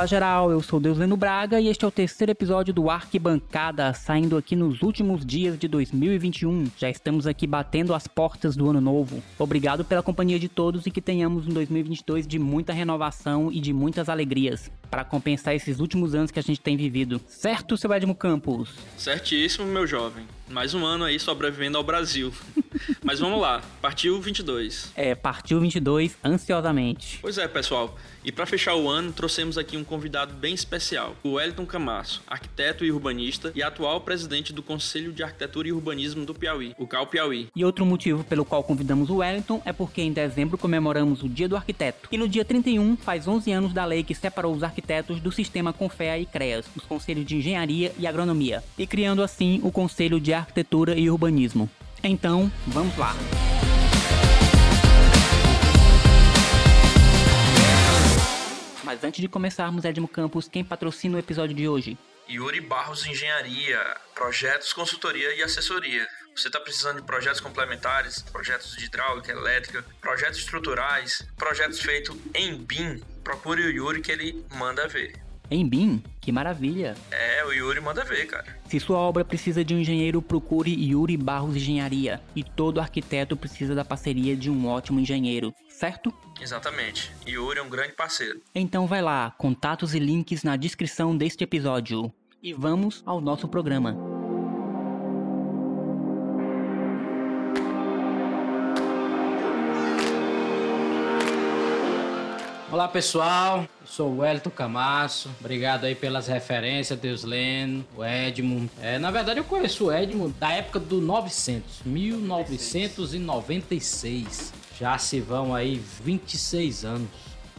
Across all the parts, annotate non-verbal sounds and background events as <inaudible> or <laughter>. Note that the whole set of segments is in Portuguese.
Fala geral, eu sou Deus Leno Braga e este é o terceiro episódio do Arquibancada, saindo aqui nos últimos dias de 2021. Já estamos aqui batendo as portas do ano novo. Obrigado pela companhia de todos e que tenhamos um 2022 de muita renovação e de muitas alegrias, para compensar esses últimos anos que a gente tem vivido. Certo, seu Edmo Campos? Certíssimo, meu jovem. Mais um ano aí sobrevivendo ao Brasil. <laughs> Mas vamos lá, partiu 22. É, partiu 22 ansiosamente. Pois é, pessoal. E para fechar o ano, trouxemos aqui um convidado bem especial, o Wellington Camasso, arquiteto e urbanista e atual presidente do Conselho de Arquitetura e Urbanismo do Piauí, o CAL Piauí. E outro motivo pelo qual convidamos o Wellington é porque em dezembro comemoramos o Dia do Arquiteto. E no dia 31 faz 11 anos da lei que separou os arquitetos do sistema Confea e CREAS, os Conselhos de Engenharia e Agronomia, e criando assim o Conselho de Arquitetura e Urbanismo. Então, vamos lá. Mas antes de começarmos, Edmo Campos, quem patrocina o episódio de hoje? Yuri Barros Engenharia, projetos, consultoria e assessoria. Você está precisando de projetos complementares, projetos de hidráulica, elétrica, projetos estruturais, projetos feitos em BIM, procure o Yuri que ele manda ver. Em BIM? Que maravilha! É, o Yuri manda ver, cara. Se sua obra precisa de um engenheiro, procure Yuri Barros Engenharia. E todo arquiteto precisa da parceria de um ótimo engenheiro, certo? Exatamente. Yuri é um grande parceiro. Então vai lá, contatos e links na descrição deste episódio. E vamos ao nosso programa. Olá pessoal, eu sou o Wellington Camasso, obrigado aí pelas referências, Deus Leno, o Edmund. É, na verdade eu conheço o Edmund da época do 900, 1996. Já se vão aí 26 anos.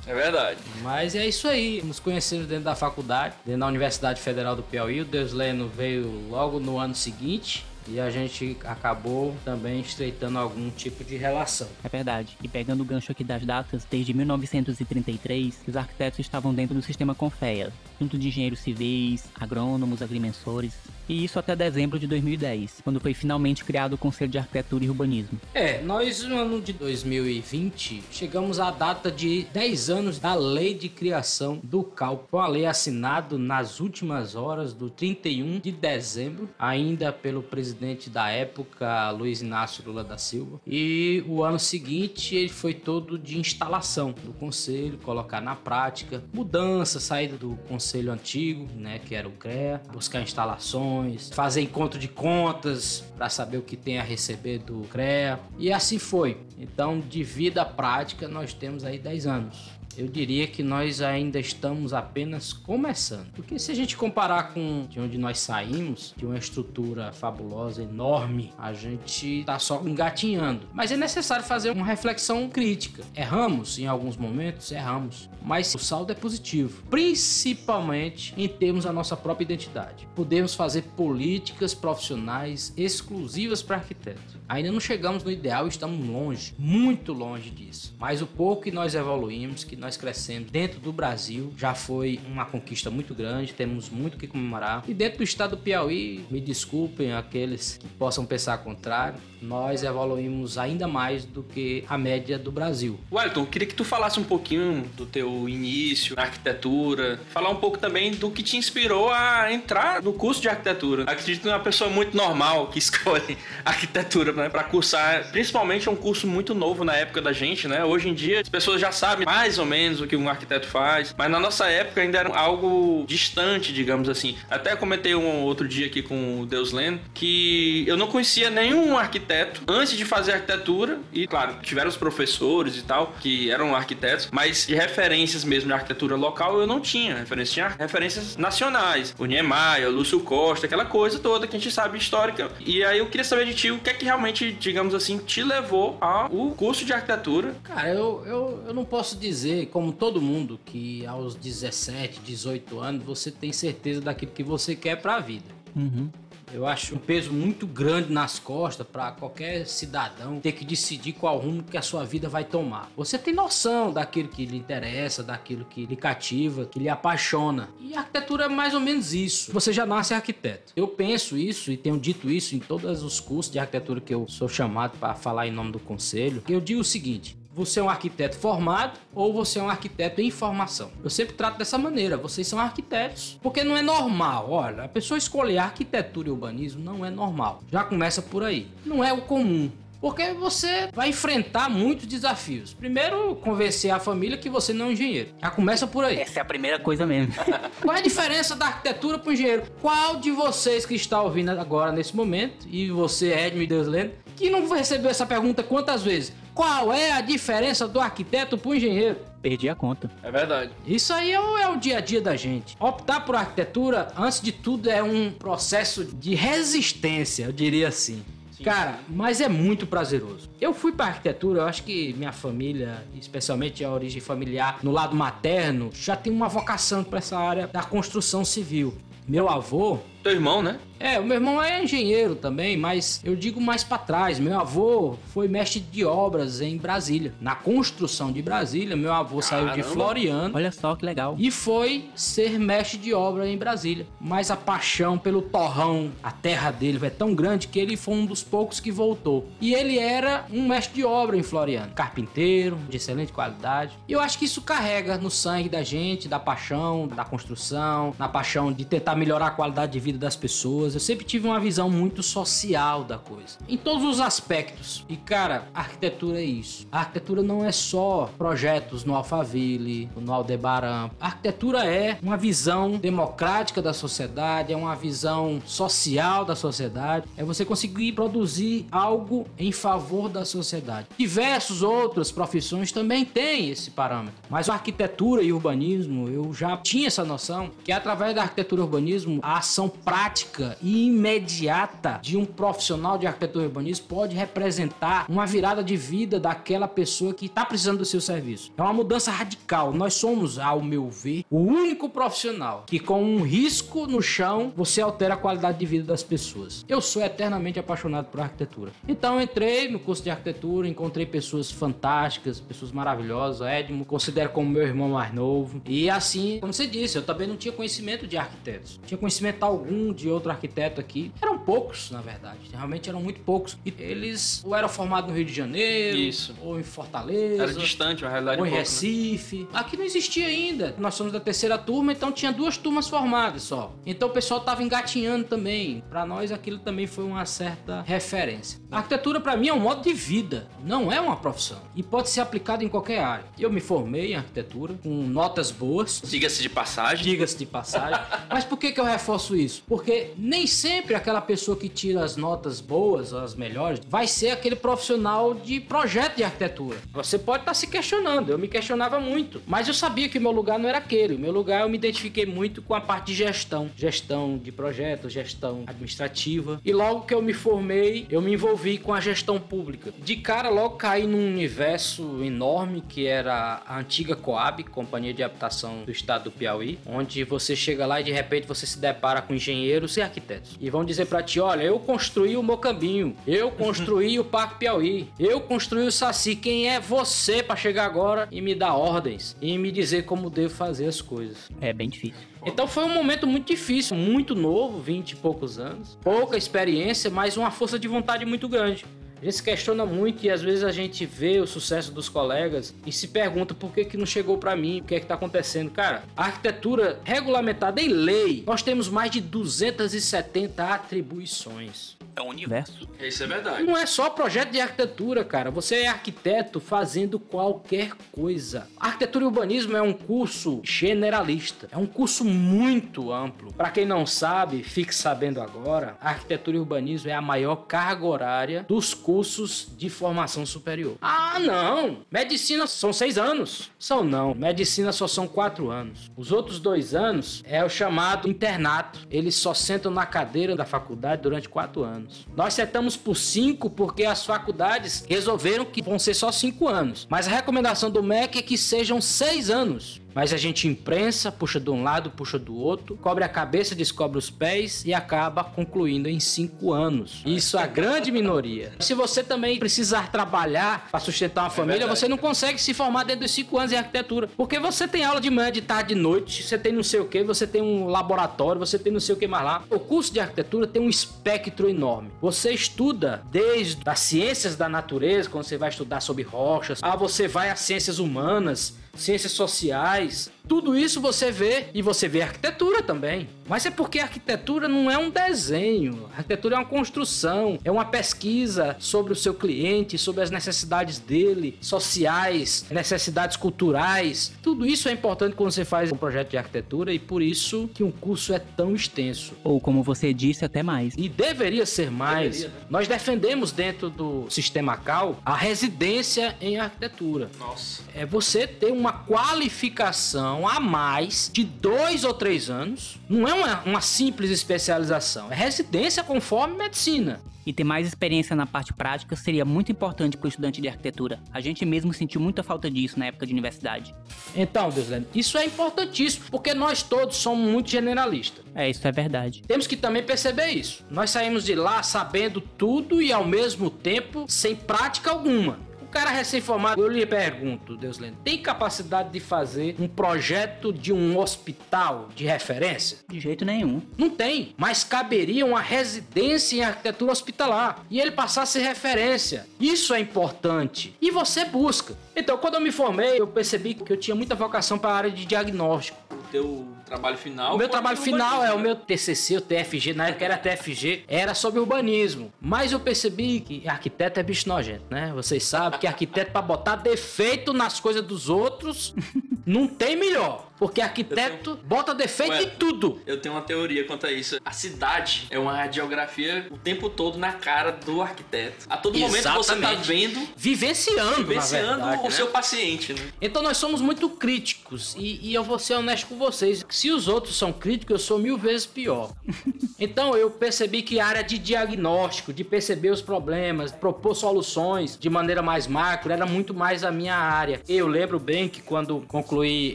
É verdade. Mas é isso aí, nos conhecemos dentro da faculdade, dentro da Universidade Federal do Piauí. O Deus Leno veio logo no ano seguinte e a gente acabou também estreitando algum tipo de relação. É verdade. E pegando o gancho aqui das datas, desde 1933, os arquitetos estavam dentro do sistema Confea, junto de engenheiros civis, agrônomos, agrimensores, e isso até dezembro de 2010, quando foi finalmente criado o Conselho de Arquitetura e Urbanismo. É, nós no ano de 2020 chegamos à data de 10 anos da lei de criação do CAL. Uma lei assinada nas últimas horas do 31 de dezembro, ainda pelo presidente da época, Luiz Inácio Lula da Silva. E o ano seguinte ele foi todo de instalação do conselho, colocar na prática, mudança, saída do conselho antigo, né, que era o CREA, buscar instalações, fazer encontro de contas para saber o que tem a receber do CREA. E assim foi. Então, de vida prática, nós temos aí 10 anos. Eu diria que nós ainda estamos apenas começando. Porque se a gente comparar com de onde nós saímos, de uma estrutura fabulosa, enorme, a gente tá só engatinhando. Mas é necessário fazer uma reflexão crítica. Erramos em alguns momentos, erramos. Mas o saldo é positivo, principalmente em termos da nossa própria identidade. Podemos fazer políticas profissionais exclusivas para arquitetos. Ainda não chegamos no ideal, estamos longe, muito longe disso. Mas o pouco que nós evoluímos, que nós crescemos dentro do Brasil já foi uma conquista muito grande, temos muito que comemorar. E dentro do estado do Piauí, me desculpem aqueles que possam pensar contrário, nós evoluímos ainda mais do que a média do Brasil. Wellington, queria que tu falasse um pouquinho do teu início na arquitetura, falar um pouco também do que te inspirou a entrar no curso de arquitetura. Acredito que é uma pessoa muito normal que <laughs> escolhe arquitetura né, para cursar, principalmente um curso muito novo na época da gente, né? Hoje em dia as pessoas já sabem mais ou menos o que um arquiteto faz, mas na nossa época ainda era algo distante, digamos assim. Até comentei um outro dia aqui com o Deus Lendo que eu não conhecia nenhum arquiteto antes de fazer arquitetura e claro, tiveram os professores e tal que eram arquitetos, mas de referências mesmo de arquitetura local eu não tinha, referências tinha referências nacionais, o Niemeyer, o Lúcio Costa, aquela coisa toda que a gente sabe histórica. E aí eu queria saber de ti o que é que realmente, digamos assim, te levou ao curso de arquitetura. Cara, eu, eu, eu não posso dizer, como todo mundo, que aos 17, 18 anos você tem certeza daquilo que você quer para a vida. Uhum. Eu acho um peso muito grande nas costas para qualquer cidadão ter que decidir qual rumo que a sua vida vai tomar. Você tem noção daquilo que lhe interessa, daquilo que lhe cativa, que lhe apaixona. E a arquitetura é mais ou menos isso. Você já nasce arquiteto. Eu penso isso e tenho dito isso em todos os cursos de arquitetura que eu sou chamado para falar em nome do conselho. Eu digo o seguinte: você é um arquiteto formado ou você é um arquiteto em formação. Eu sempre trato dessa maneira, vocês são arquitetos. Porque não é normal, olha, a pessoa escolher arquitetura e urbanismo não é normal. Já começa por aí. Não é o comum. Porque você vai enfrentar muitos desafios. Primeiro, convencer a família que você não é um engenheiro. Já começa por aí. Essa é a primeira coisa mesmo. <laughs> Qual é a diferença da arquitetura para o engenheiro? Qual de vocês que está ouvindo agora nesse momento, e você, Edmund Deslendo, que não recebeu essa pergunta quantas vezes? Qual é a diferença do arquiteto para o engenheiro? Perdi a conta. É verdade. Isso aí é o, é o, dia a dia da gente. Optar por arquitetura, antes de tudo, é um processo de resistência, eu diria assim. Cara, mas é muito prazeroso. Eu fui pra arquitetura, eu acho que minha família, especialmente a origem familiar no lado materno, já tem uma vocação para essa área da construção civil. Meu avô, teu irmão, né? É, o meu irmão é engenheiro também, mas eu digo mais para trás. Meu avô foi mestre de obras em Brasília. Na construção de Brasília, meu avô Caramba. saiu de Floriano. Olha só que legal. E foi ser mestre de obra em Brasília. Mas a paixão pelo torrão, a terra dele é tão grande que ele foi um dos poucos que voltou. E ele era um mestre de obra em Floriano. Carpinteiro, de excelente qualidade. E eu acho que isso carrega no sangue da gente, da paixão, da construção, na paixão de tentar melhorar a qualidade de vida vida das pessoas. Eu sempre tive uma visão muito social da coisa, em todos os aspectos. E cara, arquitetura é isso. A arquitetura não é só projetos no Alphaville, no Aldebaran. A arquitetura é uma visão democrática da sociedade, é uma visão social da sociedade. É você conseguir produzir algo em favor da sociedade. Diversos outras profissões também têm esse parâmetro, mas a arquitetura e urbanismo eu já tinha essa noção que através da arquitetura e urbanismo a ação prática e imediata de um profissional de arquitetura urbanismo pode representar uma virada de vida daquela pessoa que está precisando do seu serviço. É uma mudança radical. Nós somos, ao meu ver, o único profissional que com um risco no chão você altera a qualidade de vida das pessoas. Eu sou eternamente apaixonado por arquitetura. Então entrei no curso de arquitetura, encontrei pessoas fantásticas, pessoas maravilhosas. Edmo considero como meu irmão mais novo. E assim, como você disse, eu também não tinha conhecimento de arquitetos. Tinha conhecimento algum algum de outro arquiteto aqui. Eram poucos, na verdade. Realmente eram muito poucos. E eles ou eram formados no Rio de Janeiro, Isso. ou em Fortaleza. Era distante, na realidade. Ou em pouco, né? Recife. Né? Aqui não existia ainda. Nós somos da terceira turma, então tinha duas turmas formadas só. Então o pessoal tava engatinhando também. Para nós aquilo também foi uma certa referência. A arquitetura para mim é um modo de vida, não é uma profissão. E pode ser aplicado em qualquer área. Eu me formei em arquitetura com notas boas. Diga-se de passagem. Diga-se de passagem. <laughs> Mas por que, que eu reforço isso? Porque nem sempre aquela pessoa que tira as notas boas, as melhores, vai ser aquele profissional de projeto de arquitetura. Você pode estar tá se questionando, eu me questionava muito, mas eu sabia que o meu lugar não era aquele. O meu lugar eu me identifiquei muito com a parte de gestão, gestão de projetos, gestão administrativa. E logo que eu me formei, eu me envolvi com a gestão pública. De cara, logo caí num universo enorme que era a antiga Coab, Companhia de Habitação do Estado do Piauí, onde você chega lá e de repente você se depara com engenheiros e arquitetos. E vão dizer para ti: olha, eu construí o Mocambinho, eu construí o Parque Piauí, eu construí o Saci. Quem é você para chegar agora e me dar ordens e me dizer como devo fazer as coisas? É bem difícil. Então foi um momento muito difícil, muito novo, 20 e poucos anos, pouca experiência, mas uma força de vontade muito grande. A gente se questiona muito e às vezes a gente vê o sucesso dos colegas e se pergunta por que, que não chegou para mim, o que é que tá acontecendo. Cara, a arquitetura regulamentada em lei, nós temos mais de 270 atribuições é um universo. Isso é verdade. Não é só projeto de arquitetura, cara. Você é arquiteto fazendo qualquer coisa. Arquitetura e urbanismo é um curso generalista. É um curso muito amplo. Para quem não sabe, fique sabendo agora. Arquitetura e urbanismo é a maior carga horária dos cursos de formação superior. Ah, não! Medicina são seis anos. São não. Medicina só são quatro anos. Os outros dois anos é o chamado internato. Eles só sentam na cadeira da faculdade durante quatro anos anos. Nós setamos por 5 porque as faculdades resolveram que vão ser só 5 anos. Mas a recomendação do MEC é que sejam 6 anos. Mas a gente imprensa, puxa de um lado, puxa do outro, cobre a cabeça, descobre os pés e acaba concluindo em cinco anos. Isso é a grande minoria. Se você também precisar trabalhar para sustentar uma família, verdade. você não consegue se formar dentro dos cinco anos em arquitetura. Porque você tem aula de manhã, de tarde, de noite, você tem não sei o que, você tem um laboratório, você tem não sei o que mais lá. O curso de arquitetura tem um espectro enorme. Você estuda desde as ciências da natureza, quando você vai estudar sobre rochas, a você vai às ciências humanas, ciências sociais. Tudo isso você vê e você vê arquitetura também. Mas é porque a arquitetura não é um desenho. A arquitetura é uma construção, é uma pesquisa sobre o seu cliente, sobre as necessidades dele, sociais, necessidades culturais. Tudo isso é importante quando você faz um projeto de arquitetura e por isso que um curso é tão extenso. Ou como você disse, até mais. E deveria ser mais. Deveria, né? Nós defendemos dentro do sistema CAL a residência em arquitetura. Nossa. É você ter uma qualificação a mais de dois ou três anos. Não é uma, uma simples especialização. É residência conforme medicina. E ter mais experiência na parte prática seria muito importante para o estudante de arquitetura. A gente mesmo sentiu muita falta disso na época de universidade. Então, Deuslene, isso é importantíssimo, porque nós todos somos muito generalistas. É, isso é verdade. Temos que também perceber isso. Nós saímos de lá sabendo tudo e ao mesmo tempo sem prática alguma. O cara recém-formado, eu lhe pergunto, Deus lendo, tem capacidade de fazer um projeto de um hospital de referência? De jeito nenhum. Não tem, mas caberia uma residência em arquitetura hospitalar e ele passar a ser referência. Isso é importante. E você busca. Então, quando eu me formei, eu percebi que eu tinha muita vocação para a área de diagnóstico. O teu trabalho final. O meu trabalho final é o meu TCC, o TFG, na época era TFG, era sobre urbanismo. Mas eu percebi que arquiteto é bicho nojento, né? Vocês sabem que arquiteto para botar defeito nas coisas dos outros <laughs> não tem melhor. Porque arquiteto bota defeito Ué. em tudo. Eu tenho uma teoria quanto a isso. A cidade é uma radiografia o tempo todo na cara do arquiteto. A todo momento você tá Exatamente. vendo, Vivenciando, vivenciando verdade, o né? seu paciente, né? Então nós somos muito críticos e, e eu vou ser honesto com vocês. Se os outros são críticos, eu sou mil vezes pior. <laughs> então eu percebi que a área de diagnóstico, de perceber os problemas, propor soluções de maneira mais macro, era muito mais a minha área. Eu lembro bem que quando concluí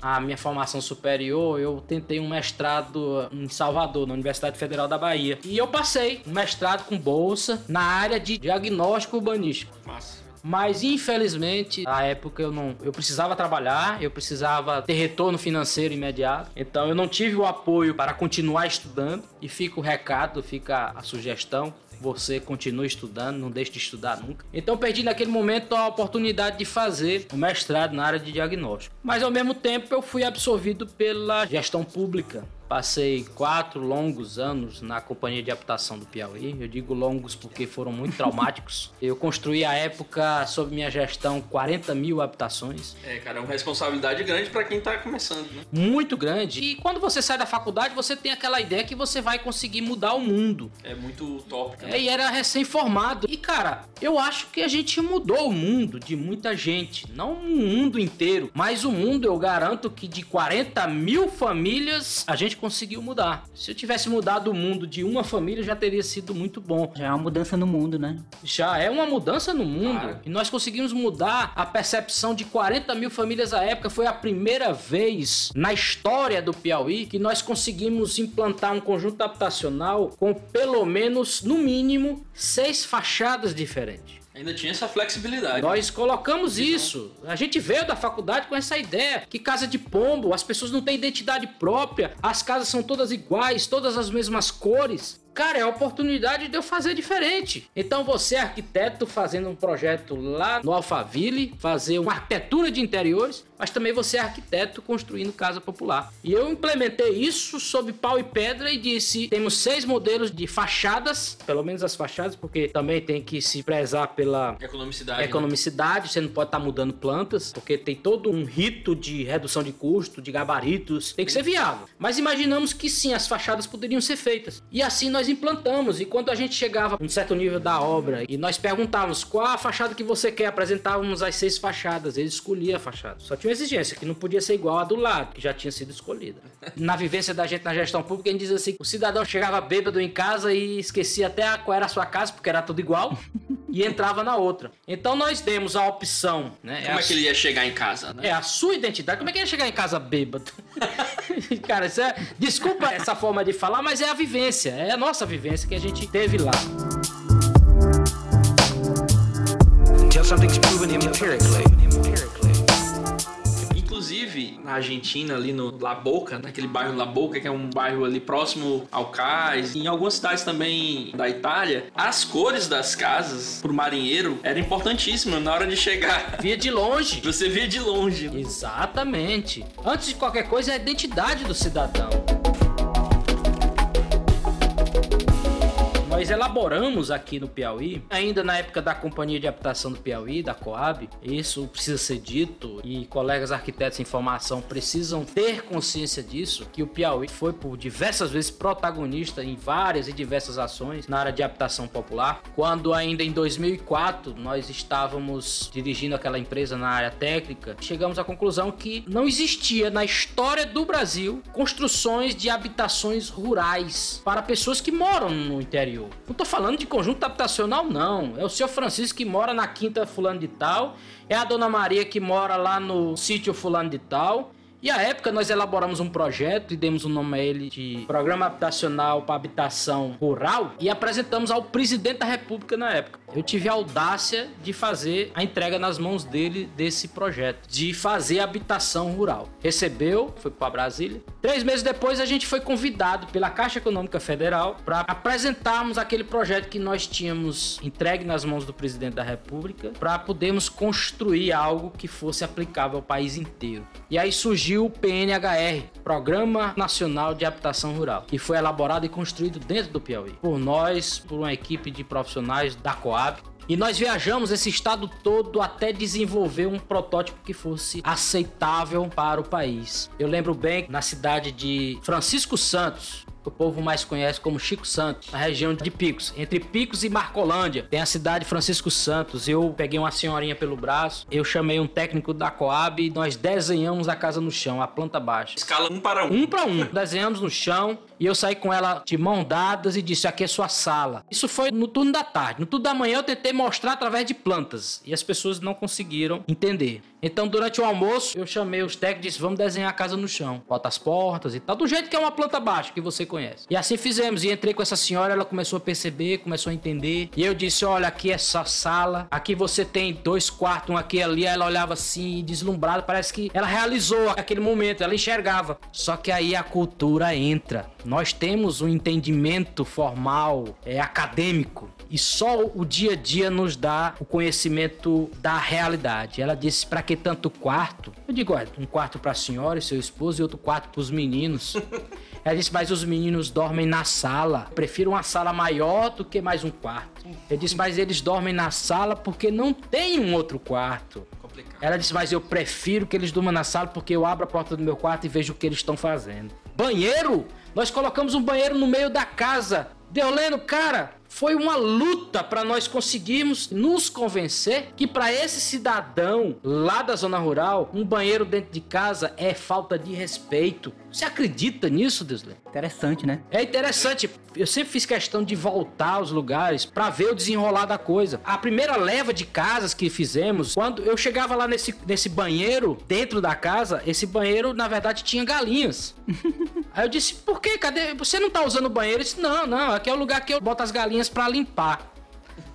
a minha formação superior, eu tentei um mestrado em Salvador, na Universidade Federal da Bahia. E eu passei um mestrado com bolsa na área de diagnóstico urbanístico. Massa. Mas infelizmente, na época eu não, eu precisava trabalhar, eu precisava ter retorno financeiro imediato. Então eu não tive o apoio para continuar estudando e fica o recado, fica a sugestão. Você continue estudando, não deixe de estudar nunca. Então perdi naquele momento a oportunidade de fazer o mestrado na área de diagnóstico. Mas ao mesmo tempo eu fui absorvido pela gestão pública. Passei quatro longos anos na companhia de habitação do Piauí. Eu digo longos porque foram muito traumáticos. <laughs> Eu construí à época, sob minha gestão, 40 mil habitações. É, cara, é uma responsabilidade grande pra quem tá começando, né? Muito grande. E quando você sai da faculdade, você tem aquela ideia que você vai conseguir mudar o mundo. É muito utópico. É, né? e era recém-formado. E, cara, eu acho que a gente mudou o mundo de muita gente. Não o mundo inteiro, mas o mundo, eu garanto que de 40 mil famílias, a gente conseguiu mudar. Se eu tivesse mudado o mundo de uma família, já teria sido muito bom. Já é uma mudança no mundo, né? Já é uma mudança no mundo. Claro. E nós conseguimos mudar a percepção de 40 mil famílias à época. Foi a primeira vez na história do Piauí que nós conseguimos implantar um conjunto habitacional com pelo menos, no mínimo, seis fachadas diferentes. Ainda tinha essa flexibilidade. Nós colocamos isso. A gente veio da faculdade com essa ideia que casa de pombo, as pessoas não têm identidade própria, as casas são todas iguais, todas as mesmas cores. Cara, é a oportunidade de eu fazer diferente. Então você, arquiteto, fazendo um projeto lá no Alphaville, fazer uma arquitetura de interiores, mas também você é arquiteto construindo casa popular. E eu implementei isso sob pau e pedra e disse: temos seis modelos de fachadas, pelo menos as fachadas, porque também tem que se prezar pela Economicidade. né? economicidade, você não pode estar mudando plantas, porque tem todo um rito de redução de custo, de gabaritos, tem que ser viável. Mas imaginamos que sim, as fachadas poderiam ser feitas. E assim nós implantamos. E quando a gente chegava a um certo nível da obra e nós perguntávamos qual a fachada que você quer, apresentávamos as seis fachadas, ele escolhia a fachada. Só tinha uma exigência, que não podia ser igual a do lado, que já tinha sido escolhida. Na vivência da gente na gestão pública, a gente diz assim, o cidadão chegava bêbado em casa e esquecia até qual era a sua casa, porque era tudo igual. <laughs> e entrava na outra. Então nós demos a opção, né? Como é, que ele ia chegar em casa, né? É a sua identidade. Como é que ele ia chegar em casa bêbado? <laughs> Cara, isso é... desculpa essa forma de falar, mas é a vivência, é a nossa vivência que a gente teve lá. Inclusive, na Argentina, ali no La Boca, naquele bairro La Boca, que é um bairro ali próximo ao cais, em algumas cidades também da Itália, as cores das casas pro marinheiro era importantíssima na hora de chegar. <laughs> Via de longe. Você via de longe. Exatamente. Antes de qualquer coisa, é a identidade do cidadão. Nós elaboramos aqui no Piauí, ainda na época da Companhia de Habitação do Piauí, da Coab, isso precisa ser dito e colegas arquitetos em formação precisam ter consciência disso, que o Piauí foi por diversas vezes protagonista em várias e diversas ações na área de habitação popular. Quando ainda em 2004 nós estávamos dirigindo aquela empresa na área técnica, chegamos à conclusão que não existia na história do Brasil construções de habitações rurais para pessoas que moram no interior. Não tô falando de conjunto habitacional, não. É o seu Francisco que mora na quinta fulano de tal. É a dona Maria que mora lá no sítio fulano de tal. E à época nós elaboramos um projeto e demos o um nome a ele de Programa Habitacional para Habitação Rural e apresentamos ao presidente da República na época. Eu tive a audácia de fazer a entrega nas mãos dele desse projeto, de fazer habitação rural. Recebeu, foi para Brasília. Três meses depois a gente foi convidado pela Caixa Econômica Federal para apresentarmos aquele projeto que nós tínhamos entregue nas mãos do presidente da República para podermos construir algo que fosse aplicável ao país inteiro. E aí surgiu o PNHR, Programa Nacional de Habitação Rural, que foi elaborado e construído dentro do Piauí por nós, por uma equipe de profissionais da Coab. E nós viajamos esse estado todo até desenvolver um protótipo que fosse aceitável para o país. Eu lembro bem na cidade de Francisco Santos, que o povo mais conhece como Chico Santos, na região de Picos, entre Picos e Marcolândia. Tem a cidade de Francisco Santos. Eu peguei uma senhorinha pelo braço, eu chamei um técnico da Coab e nós desenhamos a casa no chão, a planta baixa. Escala um para um. Um para um. Desenhamos no chão e eu saí com ela de mão dadas e disse: Aqui é sua sala. Isso foi no turno da tarde. No turno da manhã eu tentei mostrar através de plantas e as pessoas não conseguiram entender. Então, durante o almoço, eu chamei os técnicos e disse: Vamos desenhar a casa no chão. Bota as portas e tal, do jeito que é uma planta baixa que você conhece. E assim fizemos. E entrei com essa senhora, ela começou a perceber, começou a entender. E eu disse: Olha, aqui é sua sala. Aqui você tem dois quartos, um aqui e ali. Ela olhava assim, deslumbrada. Parece que ela realizou aquele momento, ela enxergava. Só que aí a cultura entra. Nós temos um entendimento formal, é acadêmico e só o dia a dia nos dá o conhecimento da realidade. Ela disse: para que tanto quarto? Eu digo: olha, um quarto para a senhora e seu esposo e outro quarto para os meninos. <laughs> Ela disse: mas os meninos dormem na sala. Prefiro uma sala maior do que mais um quarto. Eu disse: mas eles dormem na sala porque não tem um outro quarto. Ela disse: Mas eu prefiro que eles durmam na sala porque eu abro a porta do meu quarto e vejo o que eles estão fazendo. Banheiro? Nós colocamos um banheiro no meio da casa. Deoleno, cara, foi uma luta para nós conseguirmos nos convencer que para esse cidadão lá da zona rural, um banheiro dentro de casa é falta de respeito. Você acredita nisso, Desley? Interessante, né? É interessante. Eu sempre fiz questão de voltar aos lugares para ver o desenrolar da coisa. A primeira leva de casas que fizemos, quando eu chegava lá nesse, nesse banheiro, dentro da casa, esse banheiro, na verdade, tinha galinhas. <laughs> Aí eu disse, por que? Cadê? Você não tá usando o banheiro? Ele disse, não, não, aqui é o lugar que eu boto as galinhas para limpar.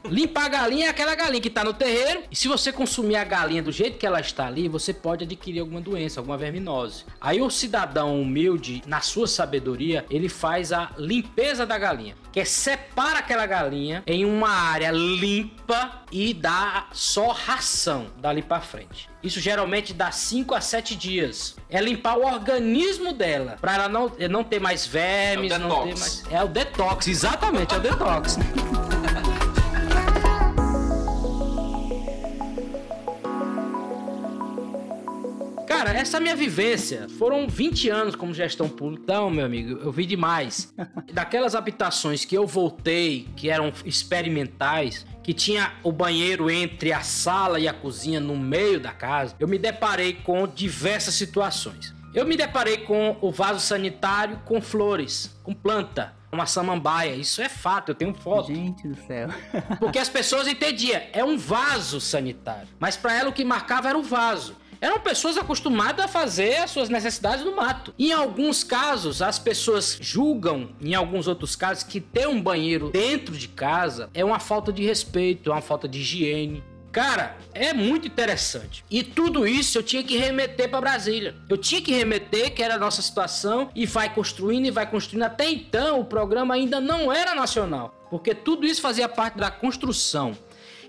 Limpar a galinha é aquela galinha que está no terreiro. E se você consumir a galinha do jeito que ela está ali, você pode adquirir alguma doença, alguma verminose. Aí o cidadão humilde, na sua sabedoria, ele faz a limpeza da galinha. Que é separa aquela galinha em uma área limpa e dá só ração dali para frente. Isso geralmente dá 5 a 7 dias. É limpar o organismo dela, para ela não, não ter mais vermes, é não ter mais. É o detox, exatamente, é o detox. <laughs> Cara, essa minha vivência foram 20 anos como gestão pública. Então, meu amigo, eu vi demais. <laughs> Daquelas habitações que eu voltei, que eram experimentais, que tinha o banheiro entre a sala e a cozinha no meio da casa, eu me deparei com diversas situações. Eu me deparei com o vaso sanitário com flores, com planta uma samambaia. Isso é fato, eu tenho foto. Gente do céu. Porque as pessoas entendiam, é um vaso sanitário. Mas para ela o que marcava era o vaso. Eram pessoas acostumadas a fazer as suas necessidades no mato. Em alguns casos, as pessoas julgam, em alguns outros casos, que ter um banheiro dentro de casa é uma falta de respeito, é uma falta de higiene. Cara, é muito interessante. E tudo isso eu tinha que remeter para Brasília. Eu tinha que remeter que era a nossa situação e vai construindo e vai construindo. Até então, o programa ainda não era nacional, porque tudo isso fazia parte da construção.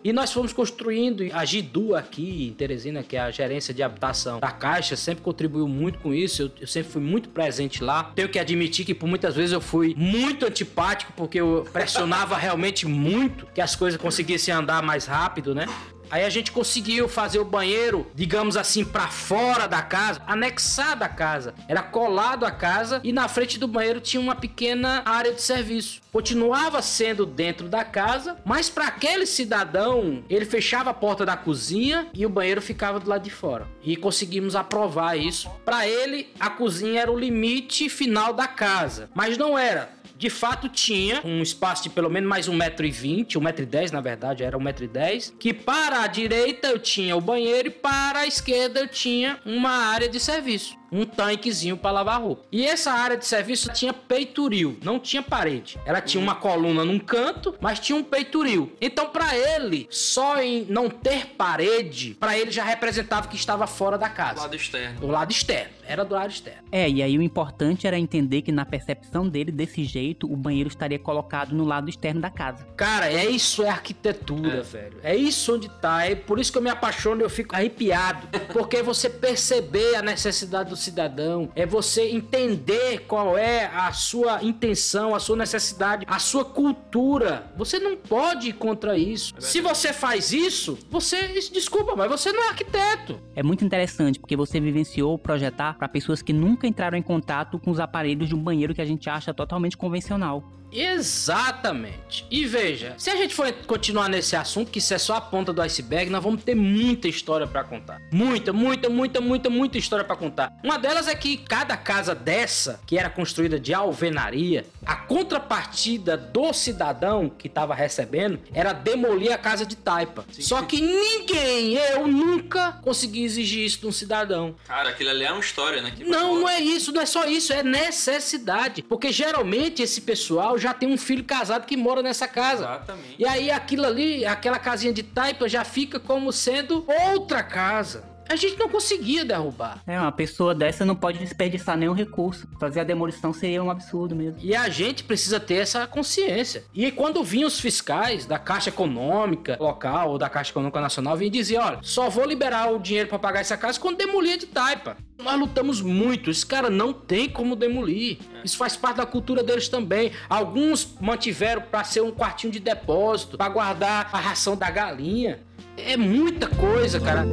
E nós fomos construindo, a Gidu aqui em Teresina, que é a gerência de habitação da Caixa, sempre contribuiu muito com isso. Eu, eu, sempre fui muito presente lá. Tenho que admitir que por muitas vezes eu fui muito antipático, porque eu pressionava <laughs> realmente muito que as coisas conseguissem andar mais rápido, né? Aí a gente conseguiu fazer o banheiro, digamos assim, para fora da casa, anexado à casa. Era colado à casa e na frente do banheiro tinha uma pequena área de serviço. Continuava sendo dentro da casa, mas para aquele cidadão, ele fechava a porta da cozinha e o banheiro ficava do lado de fora. E conseguimos aprovar isso. Para ele, a cozinha era o limite final da casa, mas não era de fato tinha um espaço de pelo menos mais 1,20m, 1,10m na verdade, era 1,10m, que para a direita eu tinha o banheiro e para a esquerda eu tinha uma área de serviço um tanquezinho para lavar roupa. E essa área de serviço tinha peitoril, não tinha parede. Ela tinha uma coluna num canto, mas tinha um peitoril. Então, para ele, só em não ter parede, para ele já representava que estava fora da casa. Do lado externo. Do lado externo. Era do lado externo. É, e aí o importante era entender que na percepção dele, desse jeito, o banheiro estaria colocado no lado externo da casa. Cara, é isso, é arquitetura, é. velho. É isso onde tá. É por isso que eu me apaixono e eu fico arrepiado. <laughs> Porque você perceber a necessidade do cidadão, é você entender qual é a sua intenção, a sua necessidade, a sua cultura. Você não pode ir contra isso. É Se você faz isso, você, desculpa, mas você não é arquiteto. É muito interessante porque você vivenciou projetar para pessoas que nunca entraram em contato com os aparelhos de um banheiro que a gente acha totalmente convencional. Exatamente. E veja, se a gente for continuar nesse assunto, que isso é só a ponta do iceberg, nós vamos ter muita história para contar. Muita, muita, muita, muita, muita história para contar. Uma delas é que cada casa dessa, que era construída de alvenaria, a contrapartida do cidadão que estava recebendo era demolir a casa de taipa. Sim, só que ninguém, eu nunca consegui exigir isso de um cidadão. Cara, aquilo ali é uma história, né? não, não é isso, não é só isso, é necessidade. Porque geralmente esse pessoal já tem um filho casado que mora nessa casa. Exatamente. E aí aquilo ali, aquela casinha de taipa já fica como sendo outra casa. A gente não conseguia derrubar. É, uma pessoa dessa não pode desperdiçar nenhum recurso. Fazer a demolição seria um absurdo mesmo. E a gente precisa ter essa consciência. E quando vinham os fiscais da Caixa Econômica local ou da Caixa Econômica Nacional, vinham dizer: olha, só vou liberar o dinheiro para pagar essa casa quando demolir de taipa. Nós lutamos muito. Esse cara não tem como demolir. Isso faz parte da cultura deles também. Alguns mantiveram para ser um quartinho de depósito, para guardar a ração da galinha. É muita coisa, cara.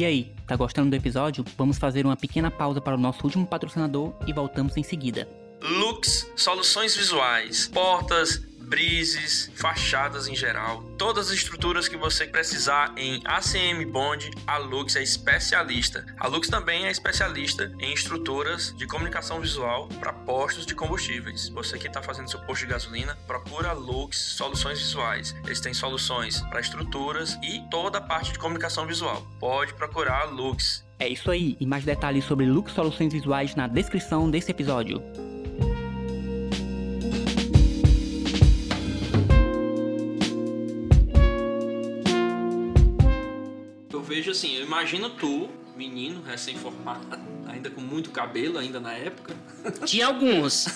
E aí, tá gostando do episódio? Vamos fazer uma pequena pausa para o nosso último patrocinador e voltamos em seguida. Lux Soluções Visuais, portas, brises, fachadas em geral, todas as estruturas que você precisar em ACM Bond, a Lux é especialista. A Lux também é especialista em estruturas de comunicação visual para postos de combustíveis. Você que está fazendo seu posto de gasolina, procura a Lux Soluções Visuais. Eles têm soluções para estruturas e toda a parte de comunicação visual. Pode procurar a Lux. É isso aí, e mais detalhes sobre Lux Soluções Visuais na descrição desse episódio. Vejo assim, eu imagino tu, menino, recém-formado, ainda com muito cabelo ainda na época. <laughs> Tinha alguns.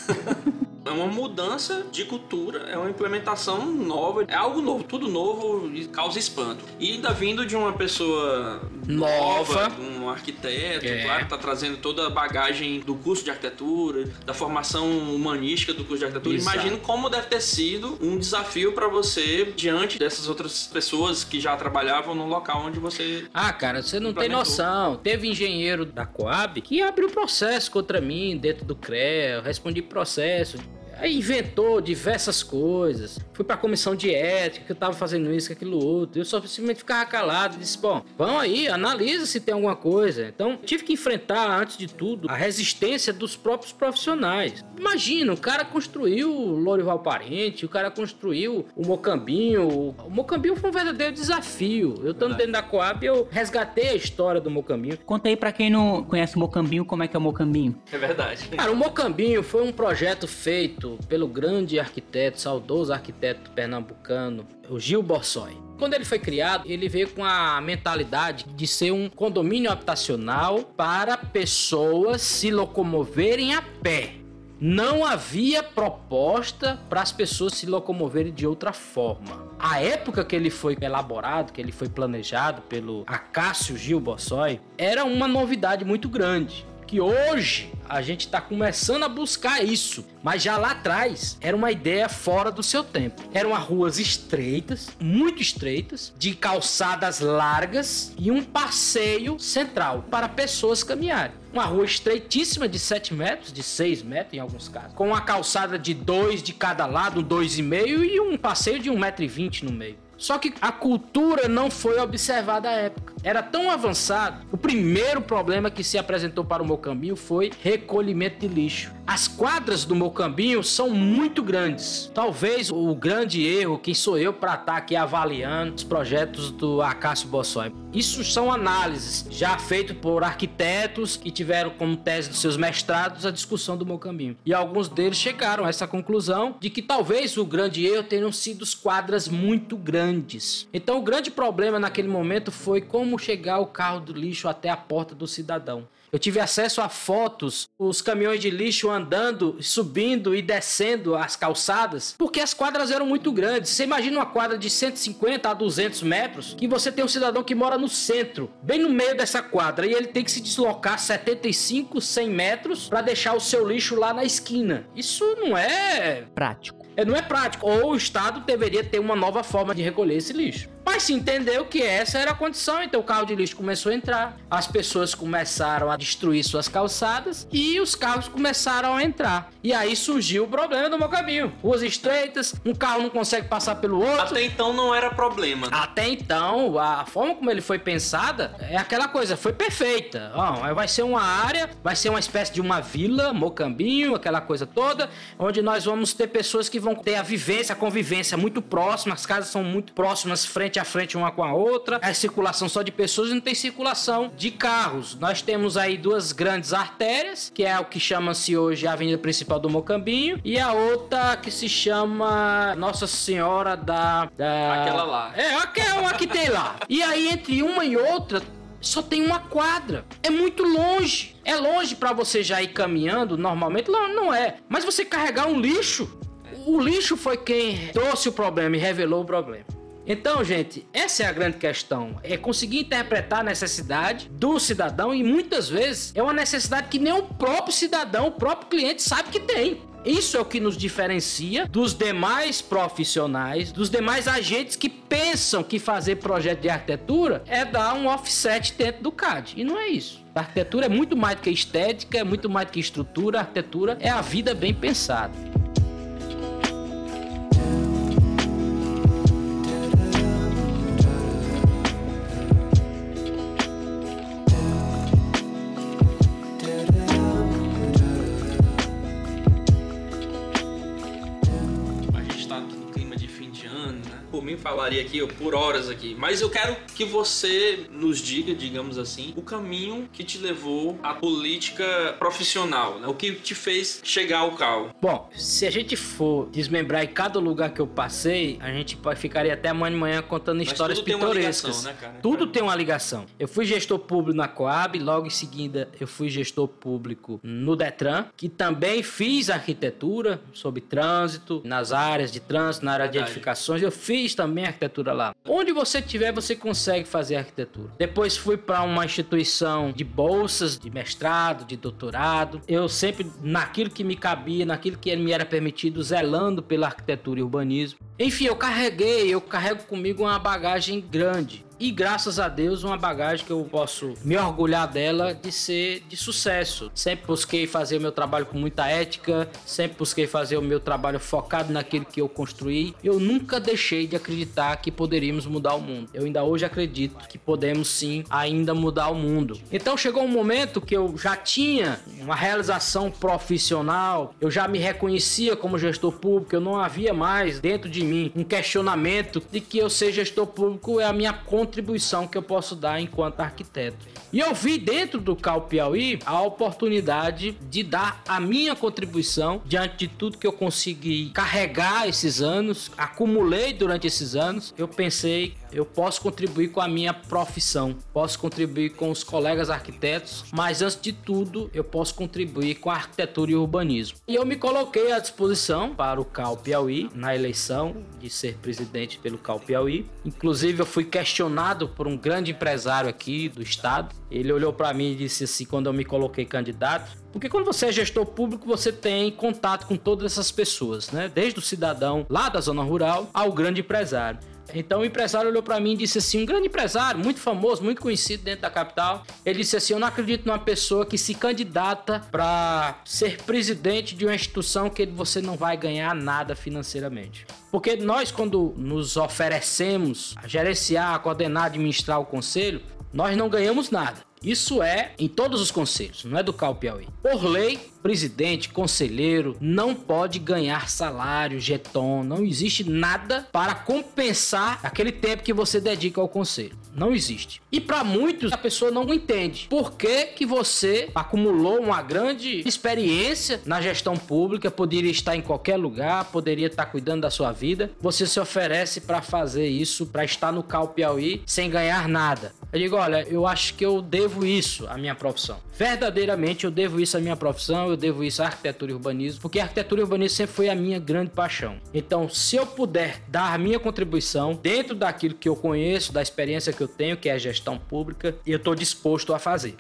É uma mudança de cultura, é uma implementação nova, é algo novo, tudo novo e causa espanto. E ainda vindo de uma pessoa nova, nova um arquiteto, é. claro, tá trazendo toda a bagagem do curso de arquitetura, da formação humanística do curso de arquitetura. Exato. Imagino como deve ter sido um desafio para você diante dessas outras pessoas que já trabalhavam no local onde você. Ah, cara, você não tem noção. Teve engenheiro da Coab que abriu processo contra mim dentro do CREA, eu respondi processo inventou diversas coisas. Fui pra comissão de ética, que eu tava fazendo isso, aquilo outro. Eu só simplesmente ficava calado e disse: Bom, vão aí, analisa se tem alguma coisa. Então, tive que enfrentar, antes de tudo, a resistência dos próprios profissionais. Imagina, o cara construiu o Lorival Parente, o cara construiu o Mocambinho. O Mocambinho foi um verdadeiro desafio. Eu estando dentro da Coab, eu resgatei a história do Mocambinho. Conta aí pra quem não conhece o Mocambinho, como é que é o Mocambinho. É verdade. Cara, o Mocambinho foi um projeto feito pelo grande arquiteto, saudoso arquiteto pernambucano, o Gil Borsoi. Quando ele foi criado, ele veio com a mentalidade de ser um condomínio habitacional para pessoas se locomoverem a pé. Não havia proposta para as pessoas se locomoverem de outra forma. A época que ele foi elaborado, que ele foi planejado pelo Acácio Gil Borsoi, era uma novidade muito grande que hoje a gente está começando a buscar isso, mas já lá atrás era uma ideia fora do seu tempo. Eram ruas estreitas, muito estreitas, de calçadas largas e um passeio central para pessoas caminharem. Uma rua estreitíssima de 7 metros, de 6 metros em alguns casos, com uma calçada de 2 de cada lado, 2,5 e um passeio de 1,20m no meio. Só que a cultura não foi observada à época. Era tão avançado. O primeiro problema que se apresentou para o Mocambinho foi recolhimento de lixo. As quadras do Mocambinho são muito grandes. Talvez o grande erro, quem sou eu para estar aqui avaliando os projetos do Acácio Bossói. Isso são análises já feitas por arquitetos que tiveram como tese dos seus mestrados a discussão do Mocambinho. E alguns deles chegaram a essa conclusão de que talvez o grande erro tenham sido as quadras muito grandes. Então o grande problema naquele momento foi como chegar o carro do lixo até a porta do cidadão. Eu tive acesso a fotos, os caminhões de lixo andando, subindo e descendo as calçadas, porque as quadras eram muito grandes. Você imagina uma quadra de 150 a 200 metros, que você tem um cidadão que mora no centro, bem no meio dessa quadra, e ele tem que se deslocar 75, 100 metros para deixar o seu lixo lá na esquina. Isso não é Prático. é, não é prático. Ou o Estado deveria ter uma nova forma de recolher esse lixo. Mas se entendeu que essa era a condição, então o carro de lixo começou a entrar, as pessoas começaram a destruir suas calçadas e os carros começaram a entrar. E aí surgiu o problema do meu caminho. Ruas estreitas, um carro não consegue passar pelo outro. Até então não era problema. né? Até então, a forma como ele foi pensada é aquela coisa, foi perfeita. Ó, vai ser uma área, vai ser uma espécie de uma vila, mocambinho, aquela coisa toda, onde nós vamos ter pessoas que vão ter a vivência, a convivência muito próxima, as casas são muito próximas, frente a frente uma com a outra, é circulação só de pessoas e não tem circulação de carros. Nós temos aí duas grandes artérias, que é o que chama-se hoje a Avenida Principal do Mocambinho, e a outra que se chama Nossa Senhora da. da... Aquela lá. É, aquela que tem lá. E aí, entre uma e outra, só tem uma quadra. É muito longe. É longe pra você já ir caminhando normalmente? Não, não é. Mas você carregar um lixo, o lixo foi quem trouxe o problema e revelou o problema. Então, gente, essa é a grande questão. É conseguir interpretar a necessidade do cidadão e muitas vezes é uma necessidade que nem o próprio cidadão, o próprio cliente sabe que tem. Isso é o que nos diferencia dos demais profissionais, dos demais agentes que pensam que fazer projeto de arquitetura é dar um offset dentro do CAD. E não é isso. A arquitetura é muito mais do que estética, é muito mais do que estrutura. A arquitetura é a vida bem pensada. Mim falaria aqui por horas aqui, mas eu quero que você nos diga, digamos assim, o caminho que te levou à política profissional, né? O que te fez chegar ao cal. Bom, se a gente for desmembrar em cada lugar que eu passei, a gente ficaria até amanhã de manhã contando Mas histórias tudo tem uma pitorescas. ligação, né, cara? Tudo tem uma ligação. Eu fui gestor público na Coab, logo em seguida eu fui gestor público no Detran, que também fiz arquitetura sobre trânsito, nas áreas de trânsito, na área de Verdade. edificações. Eu fiz também arquitetura lá. Onde você tiver, você consegue fazer arquitetura. Depois fui para uma instituição de bolsas, de mestrado, de doutorado. Eu sempre naquilo que me cabia, naquilo que me era permitido, zelando pela arquitetura e urbanismo. Enfim, eu carreguei, eu carrego comigo uma bagagem grande. E graças a Deus uma bagagem que eu posso me orgulhar dela de ser de sucesso. Sempre busquei fazer o meu trabalho com muita ética, sempre busquei fazer o meu trabalho focado naquilo que eu construí. Eu nunca deixei de acreditar que poderíamos mudar o mundo. Eu ainda hoje acredito que podemos sim ainda mudar o mundo. Então chegou um momento que eu já tinha uma realização profissional, eu já me reconhecia como gestor público, eu não havia mais dentro de mim um questionamento de que eu ser gestor público é a minha contribuição que eu posso dar enquanto arquiteto. E eu vi dentro do Cal Piauí a oportunidade de dar a minha contribuição diante de tudo que eu consegui carregar esses anos, acumulei durante esses anos. Eu pensei, eu posso contribuir com a minha profissão, posso contribuir com os colegas arquitetos, mas antes de tudo, eu posso contribuir com a arquitetura e urbanismo. E eu me coloquei à disposição para o Cal Piauí na eleição de ser presidente pelo Cal Piauí. Inclusive, eu fui questionado por um grande empresário aqui do estado ele olhou para mim e disse assim, quando eu me coloquei candidato, porque quando você é gestor público, você tem contato com todas essas pessoas, né? Desde o cidadão lá da zona rural ao grande empresário. Então o empresário olhou para mim e disse assim: um grande empresário, muito famoso, muito conhecido dentro da capital. Ele disse assim: eu não acredito numa pessoa que se candidata para ser presidente de uma instituição que você não vai ganhar nada financeiramente. Porque nós, quando nos oferecemos a gerenciar, a coordenar, administrar o conselho, nós não ganhamos nada. Isso é em todos os conselhos, não é do Cal Piauí. Por lei, presidente, conselheiro não pode ganhar salário, jeton, não existe nada para compensar aquele tempo que você dedica ao conselho. Não existe. E para muitos a pessoa não entende por que, que você acumulou uma grande experiência na gestão pública, poderia estar em qualquer lugar, poderia estar cuidando da sua vida. Você se oferece para fazer isso, para estar no Cal Piauí sem ganhar nada. Eu digo, olha, eu acho que eu devo isso à minha profissão. Verdadeiramente eu devo isso à minha profissão, eu devo isso à arquitetura e urbanismo, porque a arquitetura e urbanismo sempre foi a minha grande paixão. Então, se eu puder dar a minha contribuição dentro daquilo que eu conheço, da experiência que eu tenho, que é a gestão pública, eu estou disposto a fazer.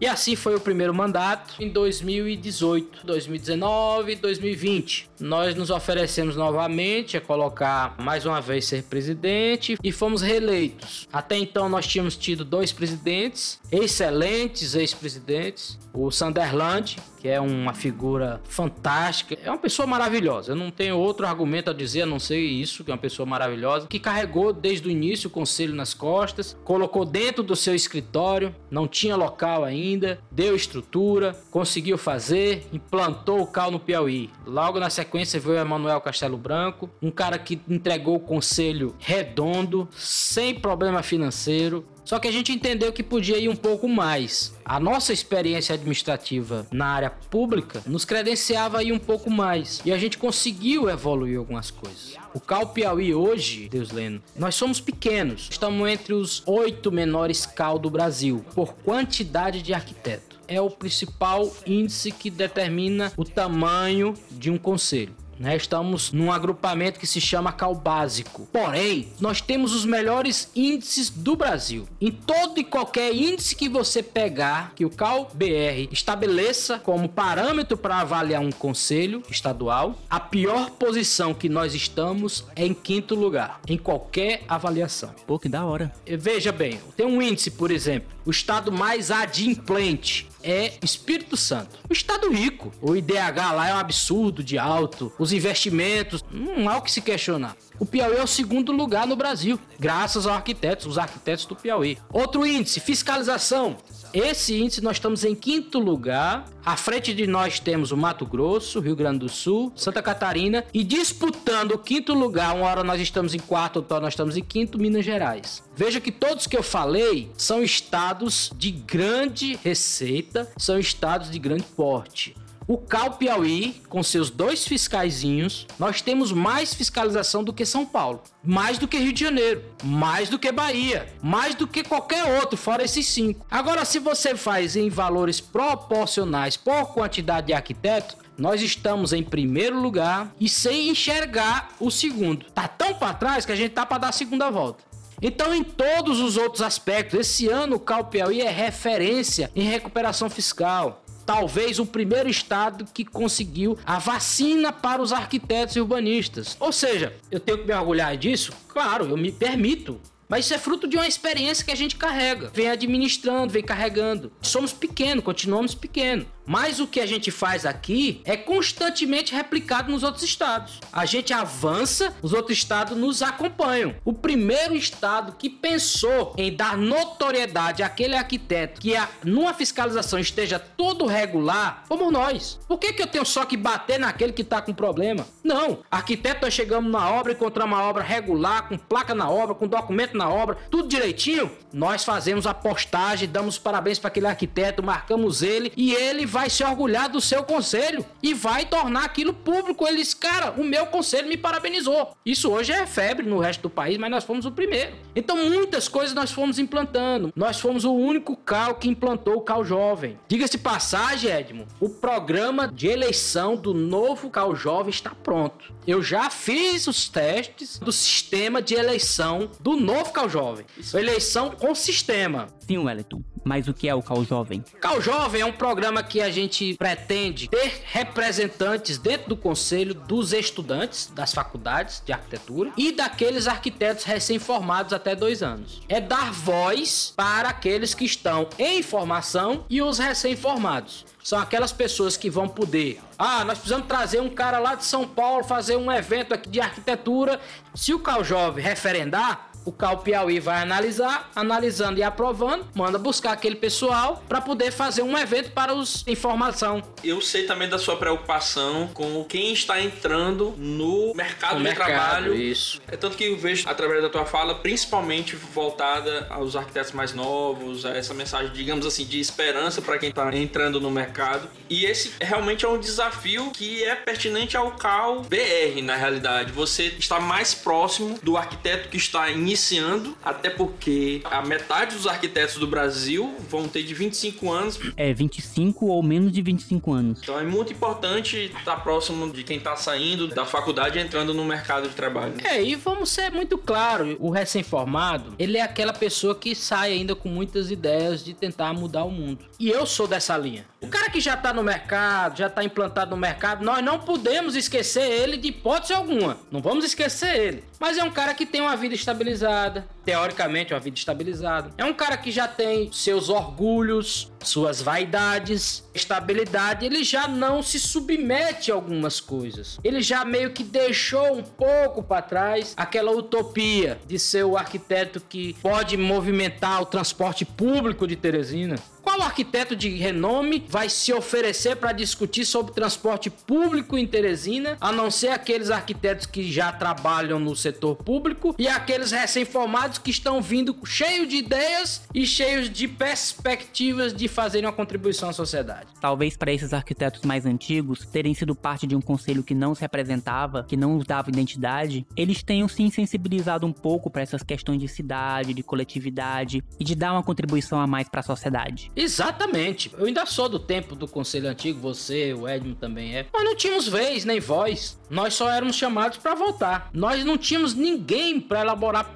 E assim foi o primeiro mandato em 2018, 2019 e 2020. Nós nos oferecemos novamente a colocar mais uma vez ser presidente e fomos reeleitos. Até então nós tínhamos tido dois presidentes, excelentes ex-presidentes, o Sunderland, que é uma figura fantástica, é uma pessoa maravilhosa. Eu não tenho outro argumento a dizer a não ser isso, que é uma pessoa maravilhosa, que carregou desde o início o conselho nas costas, colocou dentro do seu escritório, não tinha local ainda, deu estrutura, conseguiu fazer, implantou o CAL no Piauí. Logo na sequência veio Emanuel Castelo Branco, um cara que entregou o conselho redondo, sem problema financeiro, só que a gente entendeu que podia ir um pouco mais. A nossa experiência administrativa na área pública nos credenciava aí um pouco mais. E a gente conseguiu evoluir algumas coisas. O Cal Piauí hoje, Deus lendo, nós somos pequenos. Estamos entre os oito menores Cal do Brasil, por quantidade de arquiteto. É o principal índice que determina o tamanho de um conselho. Né? Estamos num agrupamento que se chama Cal Básico. Porém, nós temos os melhores índices do Brasil. Em todo e qualquer índice que você pegar, que o Cal BR estabeleça como parâmetro para avaliar um conselho estadual, a pior posição que nós estamos é em quinto lugar, em qualquer avaliação. Pô, que da hora. Veja bem, tem um índice, por exemplo, o estado mais adimplente é Espírito Santo. O estado rico. O IDH lá é um absurdo de alto. Os investimentos, não há o que se questionar. O Piauí é o segundo lugar no Brasil, graças aos arquitetos, os arquitetos do Piauí. Outro índice, fiscalização. Esse índice nós estamos em quinto lugar. À frente de nós temos o Mato Grosso, Rio Grande do Sul, Santa Catarina e disputando o quinto lugar, uma hora nós estamos em quarto, outra hora nós estamos em quinto, Minas Gerais. Veja que todos que eu falei são estados de grande receita, são estados de grande porte. O Cal Piauí, com seus dois fiscaizinhos, nós temos mais fiscalização do que São Paulo, mais do que Rio de Janeiro, mais do que Bahia, mais do que qualquer outro, fora esses cinco. Agora, se você faz em valores proporcionais por quantidade de arquitetos, nós estamos em primeiro lugar e sem enxergar o segundo. Tá tão para trás que a gente tá para dar a segunda volta. Então, em todos os outros aspectos, esse ano o Cal Piauí é referência em recuperação fiscal talvez o primeiro estado que conseguiu a vacina para os arquitetos e urbanistas. Ou seja, eu tenho que me orgulhar disso? Claro, eu me permito Mas isso é fruto de uma experiência que a gente carrega, vem administrando, vem carregando. Somos pequenos, continuamos pequenos. Mas o que a gente faz aqui é constantemente replicado nos outros estados. A gente avança, os outros estados nos acompanham. O primeiro estado que pensou em dar notoriedade àquele arquiteto que a, numa fiscalização esteja todo regular, fomos nós. Por que, que eu tenho só que bater naquele que está com problema? Não. Arquiteto, nós chegamos na obra, encontramos uma obra regular, com placa na obra, com documento na obra, tudo direitinho. Nós fazemos a postagem, damos parabéns para aquele arquiteto, marcamos ele e ele vai vai se orgulhar do seu conselho e vai tornar aquilo público. Ele disse, cara, o meu conselho me parabenizou. Isso hoje é febre no resto do país, mas nós fomos o primeiro. Então muitas coisas nós fomos implantando. Nós fomos o único CAL que implantou o CAL Jovem. Diga-se passagem, Edmo, o programa de eleição do novo CAL Jovem está pronto. Eu já fiz os testes do sistema de eleição do novo CAL Jovem. Eleição com sistema. Sim, Wellington. Mas o que é o Cal Jovem? Cal Jovem é um programa que a gente pretende ter representantes dentro do conselho dos estudantes das faculdades de arquitetura e daqueles arquitetos recém-formados até dois anos. É dar voz para aqueles que estão em formação e os recém-formados são aquelas pessoas que vão poder. Ah, nós precisamos trazer um cara lá de São Paulo fazer um evento aqui de arquitetura. Se o Cal Jovem referendar, o CAL Piauí vai analisar, analisando e aprovando, manda buscar aquele pessoal para poder fazer um evento para os informação. Eu sei também da sua preocupação com quem está entrando no mercado no de mercado, trabalho. Isso. É tanto que eu vejo através da tua fala, principalmente voltada aos arquitetos mais novos, a essa mensagem, digamos assim, de esperança para quem está entrando no mercado. E esse realmente é um desafio que é pertinente ao CAL BR, na realidade. Você está mais próximo do arquiteto que está iniciando iniciando, até porque a metade dos arquitetos do Brasil vão ter de 25 anos. É, 25 ou menos de 25 anos. Então é muito importante estar próximo de quem está saindo da faculdade e entrando no mercado de trabalho. É, e vamos ser muito claro, o recém-formado, ele é aquela pessoa que sai ainda com muitas ideias de tentar mudar o mundo. E eu sou dessa linha. O cara que já está no mercado, já está implantado no mercado, nós não podemos esquecer ele de hipótese alguma. Não vamos esquecer ele. Mas é um cara que tem uma vida estabilizada, teoricamente uma vida estabilizada. É um cara que já tem seus orgulhos, suas vaidades, estabilidade, ele já não se submete a algumas coisas. Ele já meio que deixou um pouco para trás aquela utopia de ser o arquiteto que pode movimentar o transporte público de Teresina. Qual arquiteto de renome vai se oferecer para discutir sobre transporte público em Teresina, a não ser aqueles arquitetos que já trabalham no setor público e aqueles recém-formados que estão vindo cheios de ideias e cheios de perspectivas de fazerem uma contribuição à sociedade? Talvez para esses arquitetos mais antigos terem sido parte de um conselho que não se representava, que não dava identidade, eles tenham se insensibilizado um pouco para essas questões de cidade, de coletividade e de dar uma contribuição a mais para a sociedade. Exatamente. Eu ainda sou do tempo do conselho antigo, você, o Edmo também é. Nós não tínhamos vez nem voz. Nós só éramos chamados para votar. Nós não tínhamos ninguém para elaborar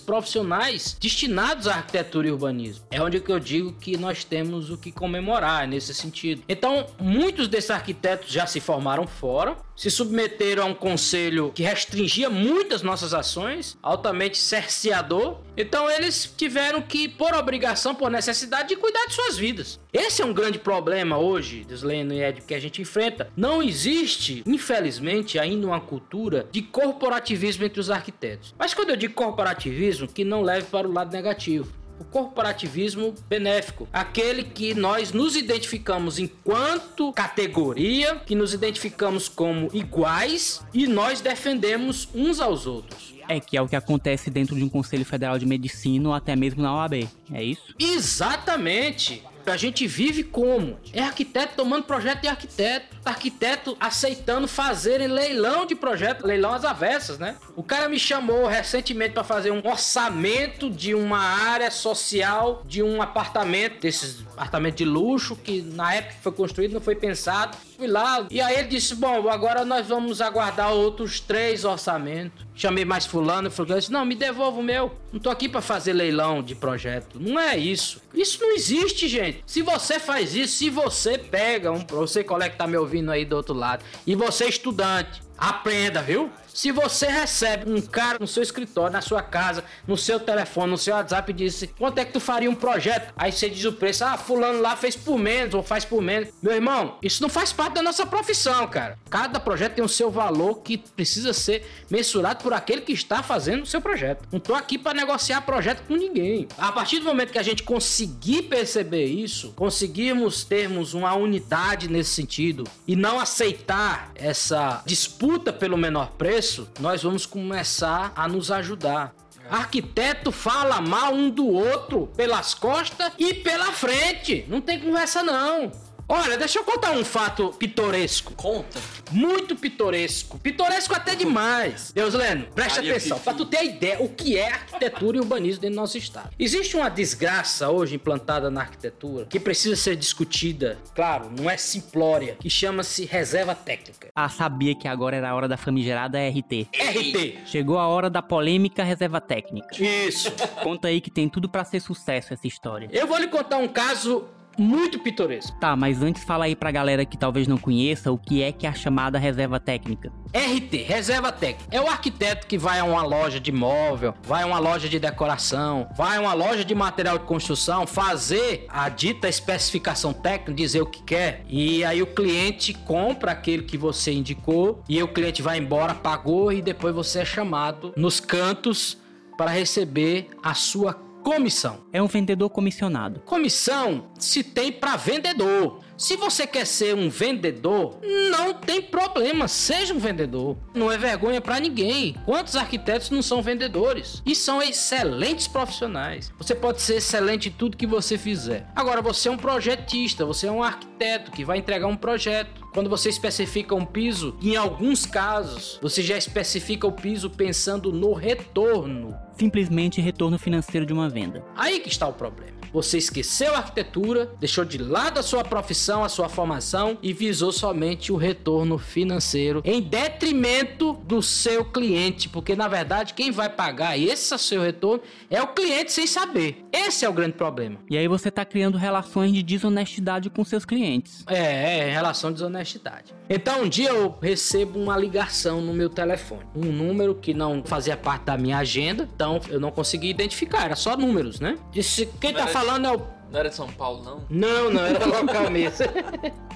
profissionais destinados à arquitetura e urbanismo. É onde eu digo que nós temos o que comemorar nesse sentido. Então, muitos desses arquitetos já se formaram fora, se submeteram a um conselho que restringia muitas nossas ações, altamente cerceador. Então eles tiveram que, por obrigação, por necessidade, de cuidar de suas vidas. Esse é um grande problema hoje, Desleno e Ed, que a gente enfrenta. Não existe, infelizmente, ainda uma cultura de corporativismo entre os arquitetos. Mas quando eu digo corporativismo, que não leve para o lado negativo o corporativismo benéfico, aquele que nós nos identificamos enquanto categoria, que nos identificamos como iguais e nós defendemos uns aos outros. É que é o que acontece dentro de um Conselho Federal de Medicina ou até mesmo na OAB, é isso? Exatamente. A gente vive como? É arquiteto tomando projeto de arquiteto. Arquiteto aceitando fazerem leilão de projeto, leilão às avessas, né? O cara me chamou recentemente para fazer um orçamento de uma área social de um apartamento, desses apartamentos de luxo que na época que foi construído não foi pensado. Fui lá e aí ele disse: Bom, agora nós vamos aguardar outros três orçamentos. Chamei mais fulano e falou: Não, me devolva o meu. Não tô aqui para fazer leilão de projeto. Não é isso. Isso não existe, gente. Se você faz isso, se você pega um, você colega que tá me ouvindo aí do outro lado, e você é estudante, aprenda, viu? Se você recebe um cara no seu escritório, na sua casa, no seu telefone, no seu WhatsApp e disse quanto é que tu faria um projeto? Aí você diz o preço, ah, fulano lá fez por menos ou faz por menos. Meu irmão, isso não faz parte da nossa profissão, cara. Cada projeto tem o seu valor que precisa ser mensurado por aquele que está fazendo o seu projeto. Não tô aqui para negociar projeto com ninguém. A partir do momento que a gente conseguir perceber isso, conseguirmos termos uma unidade nesse sentido e não aceitar essa disputa pelo menor preço, nós vamos começar a nos ajudar. Arquiteto fala mal um do outro pelas costas e pela frente. Não tem conversa não. Olha, deixa eu contar um fato pitoresco. Conta. Muito pitoresco. Pitoresco até demais. Deus Leno, preste Maria atenção. Pra tu ter ideia o que é arquitetura e urbanismo dentro do nosso estado. Existe uma desgraça hoje implantada na arquitetura que precisa ser discutida. Claro, não é simplória. Que chama-se reserva técnica. Ah, sabia que agora era a hora da famigerada RT. RT. Chegou a hora da polêmica reserva técnica. Isso. Conta aí que tem tudo pra ser sucesso essa história. Eu vou lhe contar um caso muito pitoresco. Tá, mas antes fala aí pra galera que talvez não conheça o que é que é a chamada reserva técnica. RT, reserva técnica. É o arquiteto que vai a uma loja de móvel, vai a uma loja de decoração, vai a uma loja de material de construção, fazer a dita especificação técnica, dizer o que quer. E aí o cliente compra aquele que você indicou e o cliente vai embora, pagou e depois você é chamado nos cantos para receber a sua comissão. É um vendedor comissionado. Comissão se tem para vendedor. Se você quer ser um vendedor, não tem problema, seja um vendedor. Não é vergonha para ninguém. Quantos arquitetos não são vendedores? E são excelentes profissionais. Você pode ser excelente em tudo que você fizer. Agora, você é um projetista, você é um arquiteto que vai entregar um projeto. Quando você especifica um piso, em alguns casos, você já especifica o piso pensando no retorno. Simplesmente retorno financeiro de uma venda. Aí que está o problema. Você esqueceu a arquitetura, deixou de lado a sua profissão, a sua formação e visou somente o retorno financeiro em detrimento do seu cliente, porque na verdade quem vai pagar esse seu retorno é o cliente sem saber. Esse é o grande problema. E aí você tá criando relações de desonestidade com seus clientes. É, é, em relação à desonestidade. Então, um dia eu recebo uma ligação no meu telefone. Um número que não fazia parte da minha agenda, então eu não consegui identificar, era só números, né? Disse, quem tá Mas- falando é o Não era de São Paulo, não? não, não, era local mesmo.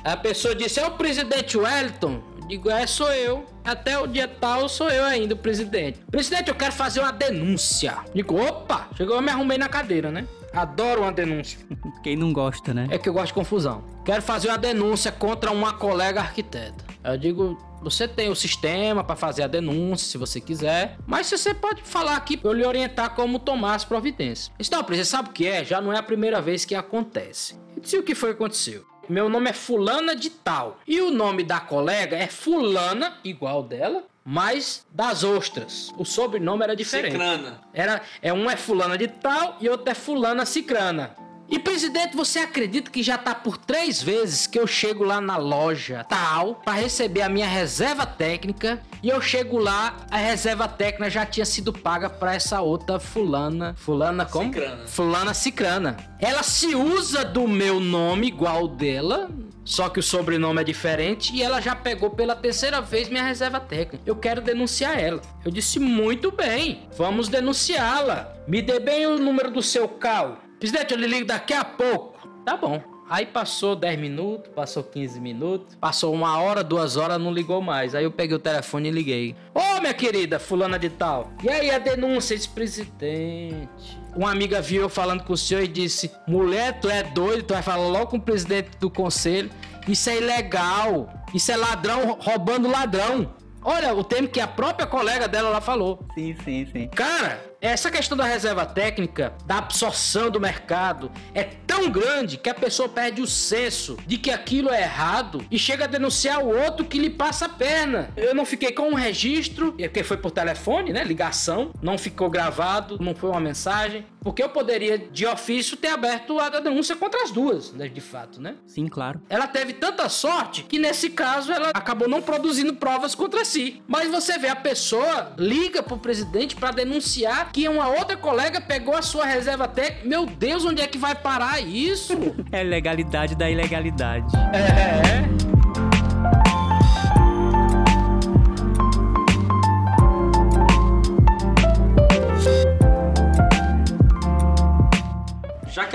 A pessoa disse: é o presidente Wellington? Eu Digo, é, sou eu. Até o dia tal, sou eu ainda, o presidente. Presidente, eu quero fazer uma denúncia. Digo, opa! Chegou, eu me arrumei na cadeira, né? Adoro uma denúncia. <laughs> Quem não gosta, né? É que eu gosto de confusão. Quero fazer uma denúncia contra uma colega arquiteta. Eu digo, você tem o sistema para fazer a denúncia, se você quiser. Mas você pode falar aqui pra eu lhe orientar como tomar as providências. Não, presidente, sabe o que é? Já não é a primeira vez que acontece. Eu disse, o que foi que aconteceu? Meu nome é fulana de tal. E o nome da colega é fulana, igual dela, mas das ostras. O sobrenome era diferente. Cicrana. Era, é um é fulana de tal e outro é fulana cicrana. E presidente, você acredita que já tá por três vezes que eu chego lá na loja tal para receber a minha reserva técnica e eu chego lá, a reserva técnica já tinha sido paga para essa outra fulana, fulana como? Cicrana. Fulana cicrana. Ela se usa do meu nome igual dela, só que o sobrenome é diferente e ela já pegou pela terceira vez minha reserva técnica. Eu quero denunciar ela. Eu disse muito bem, vamos denunciá-la. Me dê bem o número do seu carro. Presidente, eu lhe ligo daqui a pouco. Tá bom. Aí passou 10 minutos, passou 15 minutos, passou uma hora, duas horas, não ligou mais. Aí eu peguei o telefone e liguei. Ô, minha querida, fulana de tal. E aí a denúncia, esse presidente? Uma amiga viu eu falando com o senhor e disse: Mulher, tu é doido, tu vai falar logo com o presidente do conselho. Isso é ilegal. Isso é ladrão roubando ladrão. Olha o termo que a própria colega dela lá falou. Sim, sim, sim. Cara, essa questão da reserva técnica, da absorção do mercado, é tão grande que a pessoa perde o senso de que aquilo é errado e chega a denunciar o outro que lhe passa a perna. Eu não fiquei com um registro, porque foi por telefone, né? Ligação, não ficou gravado, não foi uma mensagem, porque eu poderia, de ofício, ter aberto a denúncia contra as duas, né? De fato, né? Sim, claro. Ela teve tanta sorte que nesse caso ela acabou não produzindo provas contra si. Mas você vê a pessoa liga pro presidente para denunciar que uma outra colega pegou a sua reserva técnica. Meu Deus, onde é que vai parar isso? <laughs> É legalidade da ilegalidade. é.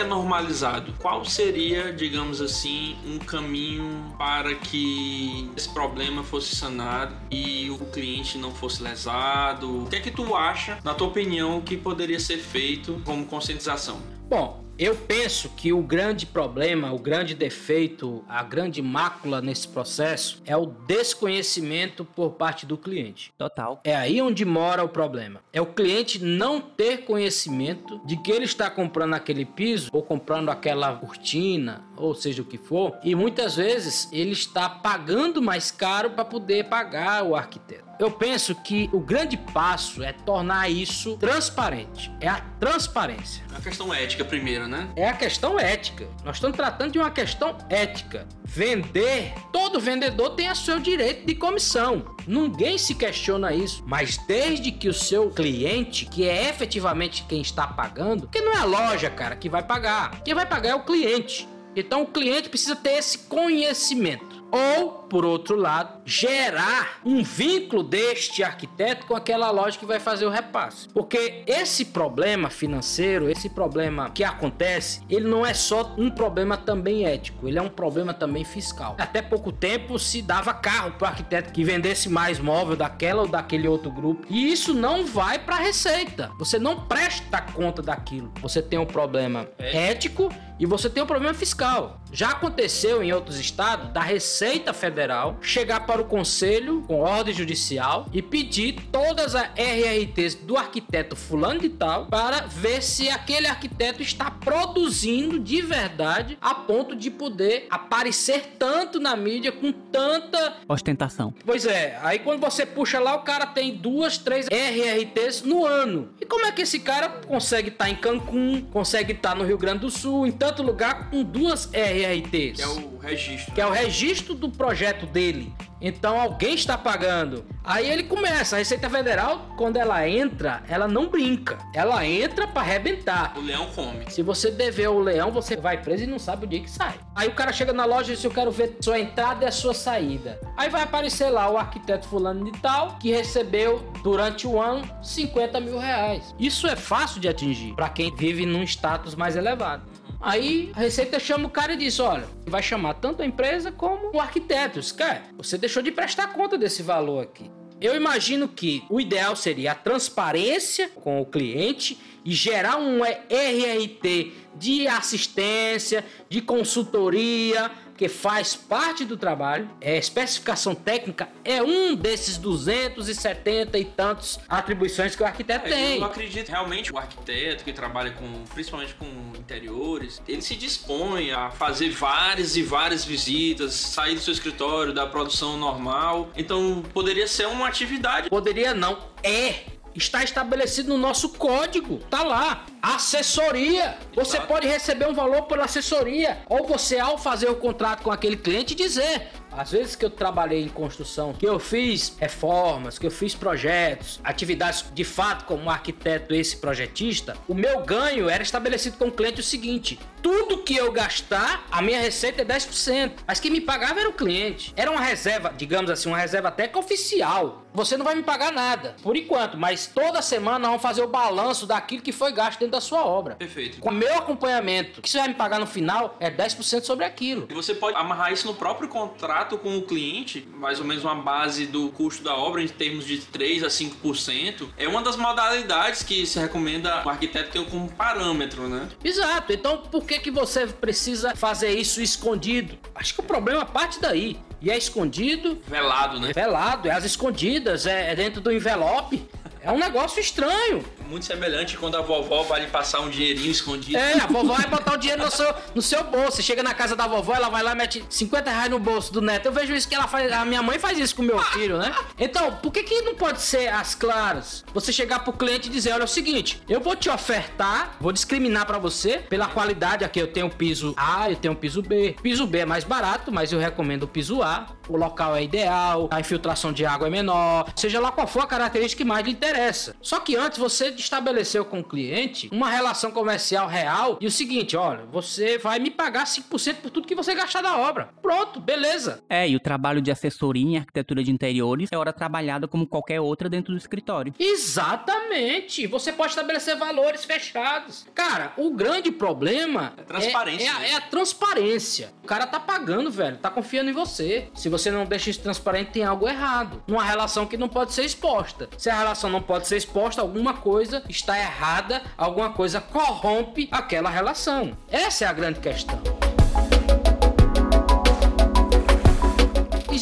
Que é normalizado, qual seria, digamos assim, um caminho para que esse problema fosse sanado e o cliente não fosse lesado? O que é que tu acha, na tua opinião, que poderia ser feito como conscientização? Bom, eu penso que o grande problema, o grande defeito, a grande mácula nesse processo é o desconhecimento por parte do cliente. Total. É aí onde mora o problema. É o cliente não ter conhecimento de que ele está comprando aquele piso ou comprando aquela cortina, ou seja o que for, e muitas vezes ele está pagando mais caro para poder pagar o arquiteto. Eu penso que o grande passo é tornar isso transparente. É a transparência. É a questão ética primeiro, né? É a questão ética. Nós estamos tratando de uma questão ética. Vender, todo vendedor tem o seu direito de comissão. Ninguém se questiona isso. Mas desde que o seu cliente, que é efetivamente quem está pagando, que não é a loja, cara, que vai pagar. Quem vai pagar é o cliente. Então o cliente precisa ter esse conhecimento. Ou, por outro lado, gerar um vínculo deste arquiteto com aquela loja que vai fazer o repasse. Porque esse problema financeiro, esse problema que acontece, ele não é só um problema também ético, ele é um problema também fiscal. Até pouco tempo se dava carro para o arquiteto que vendesse mais móvel daquela ou daquele outro grupo. E isso não vai para a receita. Você não presta conta daquilo. Você tem um problema ético e você tem um problema fiscal. Já aconteceu em outros estados da Receita Federal chegar para o conselho com ordem judicial e pedir todas as RRTs do arquiteto fulano de tal para ver se aquele arquiteto está produzindo de verdade a ponto de poder aparecer tanto na mídia com tanta Ostentação. Pois é, aí quando você puxa lá, o cara tem duas, três RRTs no ano. E como é que esse cara consegue estar em Cancún, consegue estar no Rio Grande do Sul, em tanto lugar com duas RRTs? Que é o registro. que é o registro do projeto dele. Então alguém está pagando. Aí ele começa. A Receita Federal, quando ela entra, ela não brinca. Ela entra para arrebentar. O leão come. Se você dever o leão, você vai preso e não sabe o dia que sai. Aí o cara chega na loja e diz: Eu quero ver sua entrada e a sua saída. Aí vai aparecer lá o arquiteto fulano de tal que recebeu durante o ano 50 mil reais. Isso é fácil de atingir para quem vive num status mais elevado. Aí a Receita chama o cara e diz: Olha, vai chamar tanto a empresa como o arquiteto. Diz, Cara, você deixou de prestar conta desse valor aqui. Eu imagino que o ideal seria a transparência com o cliente e gerar um RRT de assistência, de consultoria, que faz parte do trabalho. É, especificação técnica é um desses 270 e tantos atribuições que o arquiteto É, tem. Eu acredito realmente o arquiteto que trabalha com, principalmente com interiores, ele se dispõe a fazer várias e várias visitas, sair do seu escritório, da produção normal. Então poderia ser uma atividade. Poderia não. É. Está estabelecido no nosso código. Tá lá. Assessoria. Você pode receber um valor por assessoria. Ou você, ao fazer o contrato com aquele cliente, dizer. Às vezes que eu trabalhei em construção, que eu fiz reformas, que eu fiz projetos, atividades de fato como arquiteto, esse projetista, o meu ganho era estabelecido com o cliente o seguinte: tudo que eu gastar, a minha receita é 10%. Mas quem me pagava era o cliente. Era uma reserva, digamos assim, uma reserva técnica oficial. Você não vai me pagar nada, por enquanto, mas toda semana nós vamos fazer o balanço daquilo que foi gasto dentro da sua obra. Perfeito. Com o meu acompanhamento, o que você vai me pagar no final é 10% sobre aquilo. E você pode amarrar isso no próprio contrato com o cliente, mais ou menos uma base do custo da obra em termos de 3 a 5%. É uma das modalidades que se recomenda o arquiteto ter como parâmetro, né? Exato. Então, por que que você precisa fazer isso escondido? Acho que o problema parte daí. E é escondido, Velado, né? velado, é às escondidas, é é dentro do envelope. É um negócio estranho. Muito semelhante quando a vovó vai lhe passar um dinheirinho escondido. É, a vovó vai botar o <laughs> dinheiro no seu, no seu bolso. Você chega na casa da vovó, ela vai lá e mete 50 reais no bolso do neto. Eu vejo isso que ela faz. A minha mãe faz isso com o meu filho, né? Então, por que, que não pode ser as claras? Você chegar pro cliente e dizer: olha, é o seguinte, eu vou te ofertar, vou discriminar pra você pela qualidade. Aqui eu tenho piso A, eu tenho piso B. Piso B é mais barato, mas eu recomendo o piso A. O local é ideal, a infiltração de água é menor, seja lá qual for a característica que mais lhe interessa. Só que antes você estabeleceu com o cliente uma relação comercial real e o seguinte, olha, você vai me pagar 5% por tudo que você gastar da obra. Pronto, beleza. É, e o trabalho de assessoria em arquitetura de interiores é hora trabalhada como qualquer outra dentro do escritório. Exatamente. Você pode estabelecer valores fechados. Cara, o grande problema é, transparência, é, é, a, é a transparência. O cara tá pagando, velho, tá confiando em você. Se você não deixa isso transparente, tem algo errado. Numa relação que não pode ser exposta. Se a relação não pode ser exposta, alguma coisa está errada, alguma coisa corrompe aquela relação. Essa é a grande questão.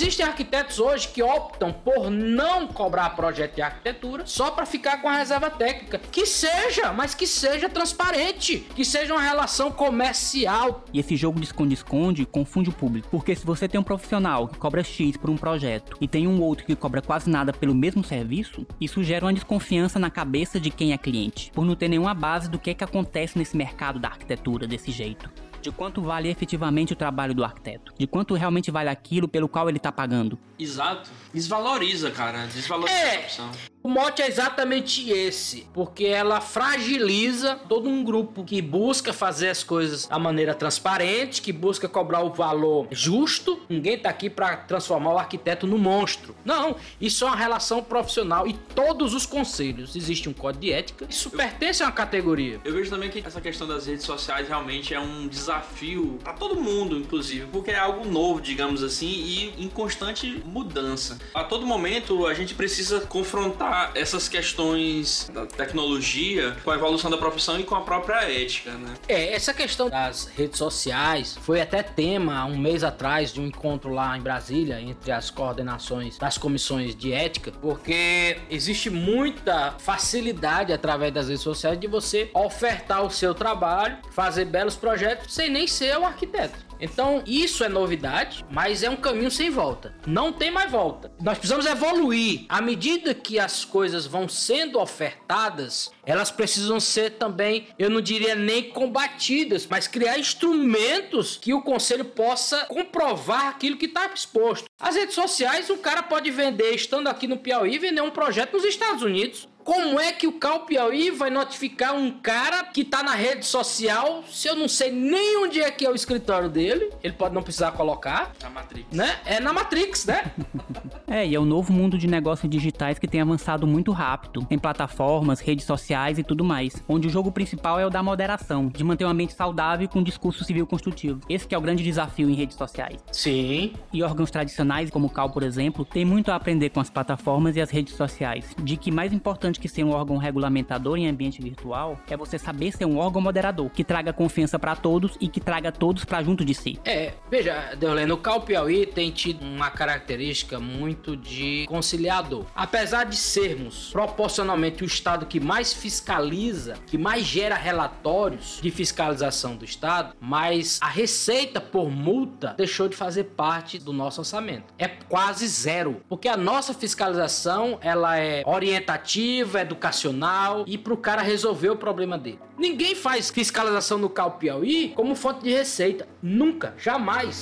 Existem arquitetos hoje que optam por não cobrar projeto de arquitetura só para ficar com a reserva técnica. Que seja, mas que seja transparente, que seja uma relação comercial. E esse jogo de esconde-esconde confunde o público, porque se você tem um profissional que cobra X por um projeto e tem um outro que cobra quase nada pelo mesmo serviço, isso gera uma desconfiança na cabeça de quem é cliente, por não ter nenhuma base do que é que acontece nesse mercado da arquitetura desse jeito de quanto vale efetivamente o trabalho do arquiteto, de quanto realmente vale aquilo pelo qual ele está pagando. Exato. Desvaloriza, cara. Desvaloriza é, a opção. O mote é exatamente esse, porque ela fragiliza todo um grupo que busca fazer as coisas da maneira transparente, que busca cobrar o valor justo. Ninguém tá aqui para transformar o arquiteto no monstro. Não, isso é uma relação profissional e todos os conselhos existe um código de ética. Isso eu, pertence a uma categoria. Eu vejo também que essa questão das redes sociais realmente é um desafio para todo mundo, inclusive, porque é algo novo, digamos assim, e em constante mudança. A todo momento a gente precisa confrontar essas questões da tecnologia com a evolução da profissão e com a própria ética, né? É, essa questão das redes sociais foi até tema um mês atrás de um encontro lá em Brasília entre as coordenações das comissões de ética, porque existe muita facilidade através das redes sociais de você ofertar o seu trabalho, fazer belos projetos sem nem ser o arquiteto. Então, isso é novidade, mas é um caminho sem volta. Não tem mais volta. Nós precisamos evoluir. À medida que as coisas vão sendo ofertadas, elas precisam ser também, eu não diria nem combatidas, mas criar instrumentos que o conselho possa comprovar aquilo que está exposto. As redes sociais, um cara pode vender, estando aqui no Piauí, vender um projeto nos Estados Unidos. Como é que o Cal Piauí vai notificar um cara que tá na rede social se eu não sei nem onde é que é o escritório dele? Ele pode não precisar colocar. Na Matrix. Né? É na Matrix, né? <laughs> é, e é o novo mundo de negócios digitais que tem avançado muito rápido, em plataformas, redes sociais e tudo mais, onde o jogo principal é o da moderação, de manter um ambiente saudável com um discurso civil construtivo. Esse é o grande desafio em redes sociais. Sim. E órgãos tradicionais, como o Cal, por exemplo, tem muito a aprender com as plataformas e as redes sociais, de que mais importante que ser um órgão regulamentador em ambiente virtual é você saber ser um órgão moderador, que traga confiança para todos e que traga todos para junto de si. É, veja, Deolene, o Cal Piauí tem tido uma característica muito de conciliador. Apesar de sermos proporcionalmente o estado que mais fiscaliza, que mais gera relatórios de fiscalização do estado, mas a receita por multa deixou de fazer parte do nosso orçamento. É quase zero, porque a nossa fiscalização ela é orientativa educacional e para o cara resolver o problema dele. Ninguém faz fiscalização no Cal Piauí como fonte de receita. Nunca, jamais.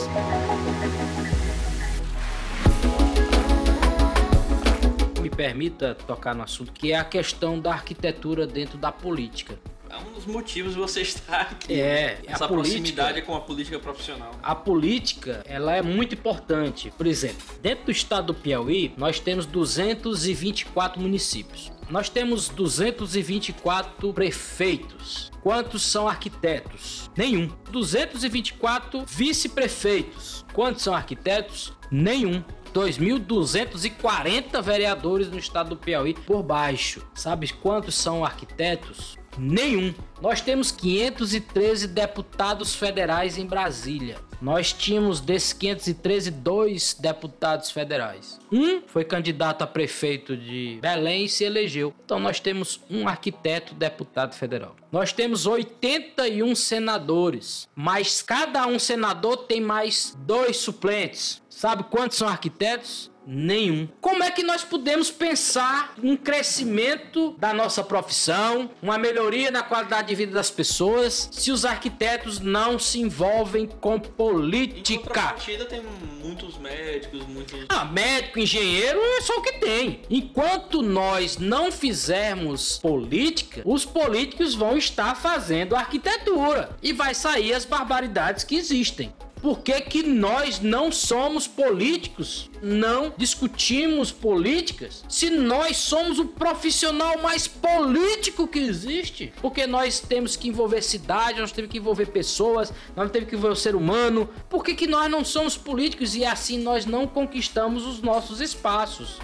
Permita tocar no assunto que é a questão da arquitetura dentro da política é um dos motivos de você <laughs> estar aqui. É, essa a proximidade com a política profissional. A política, ela é muito importante. Por exemplo, dentro do estado do Piauí, nós temos 224 municípios. Nós temos 224 prefeitos. Quantos são arquitetos? Nenhum. 224 vice-prefeitos. Quantos são arquitetos? Nenhum. 2.240 vereadores no estado do Piauí por baixo. Sabe quantos são arquitetos? Nenhum. Nós temos 513 deputados federais em Brasília. Nós tínhamos desses 513 dois deputados federais. Um foi candidato a prefeito de Belém e se elegeu. Então nós temos um arquiteto deputado federal. Nós temos 81 senadores, mas cada um senador tem mais dois suplentes. Sabe quantos são arquitetos? Nenhum. Como é que nós podemos pensar um crescimento da nossa profissão, uma melhoria na qualidade de vida das pessoas, se os arquitetos não se envolvem com política? Em tem muitos médicos, muitos. Ah, médico, engenheiro é só o que tem. Enquanto nós não fizermos política, os políticos vão estar fazendo arquitetura e vai sair as barbaridades que existem. Por que, que nós não somos políticos? Não discutimos políticas? Se nós somos o profissional mais político que existe? Porque nós temos que envolver cidade, nós temos que envolver pessoas, nós temos que envolver o ser humano. Por que, que nós não somos políticos e assim nós não conquistamos os nossos espaços?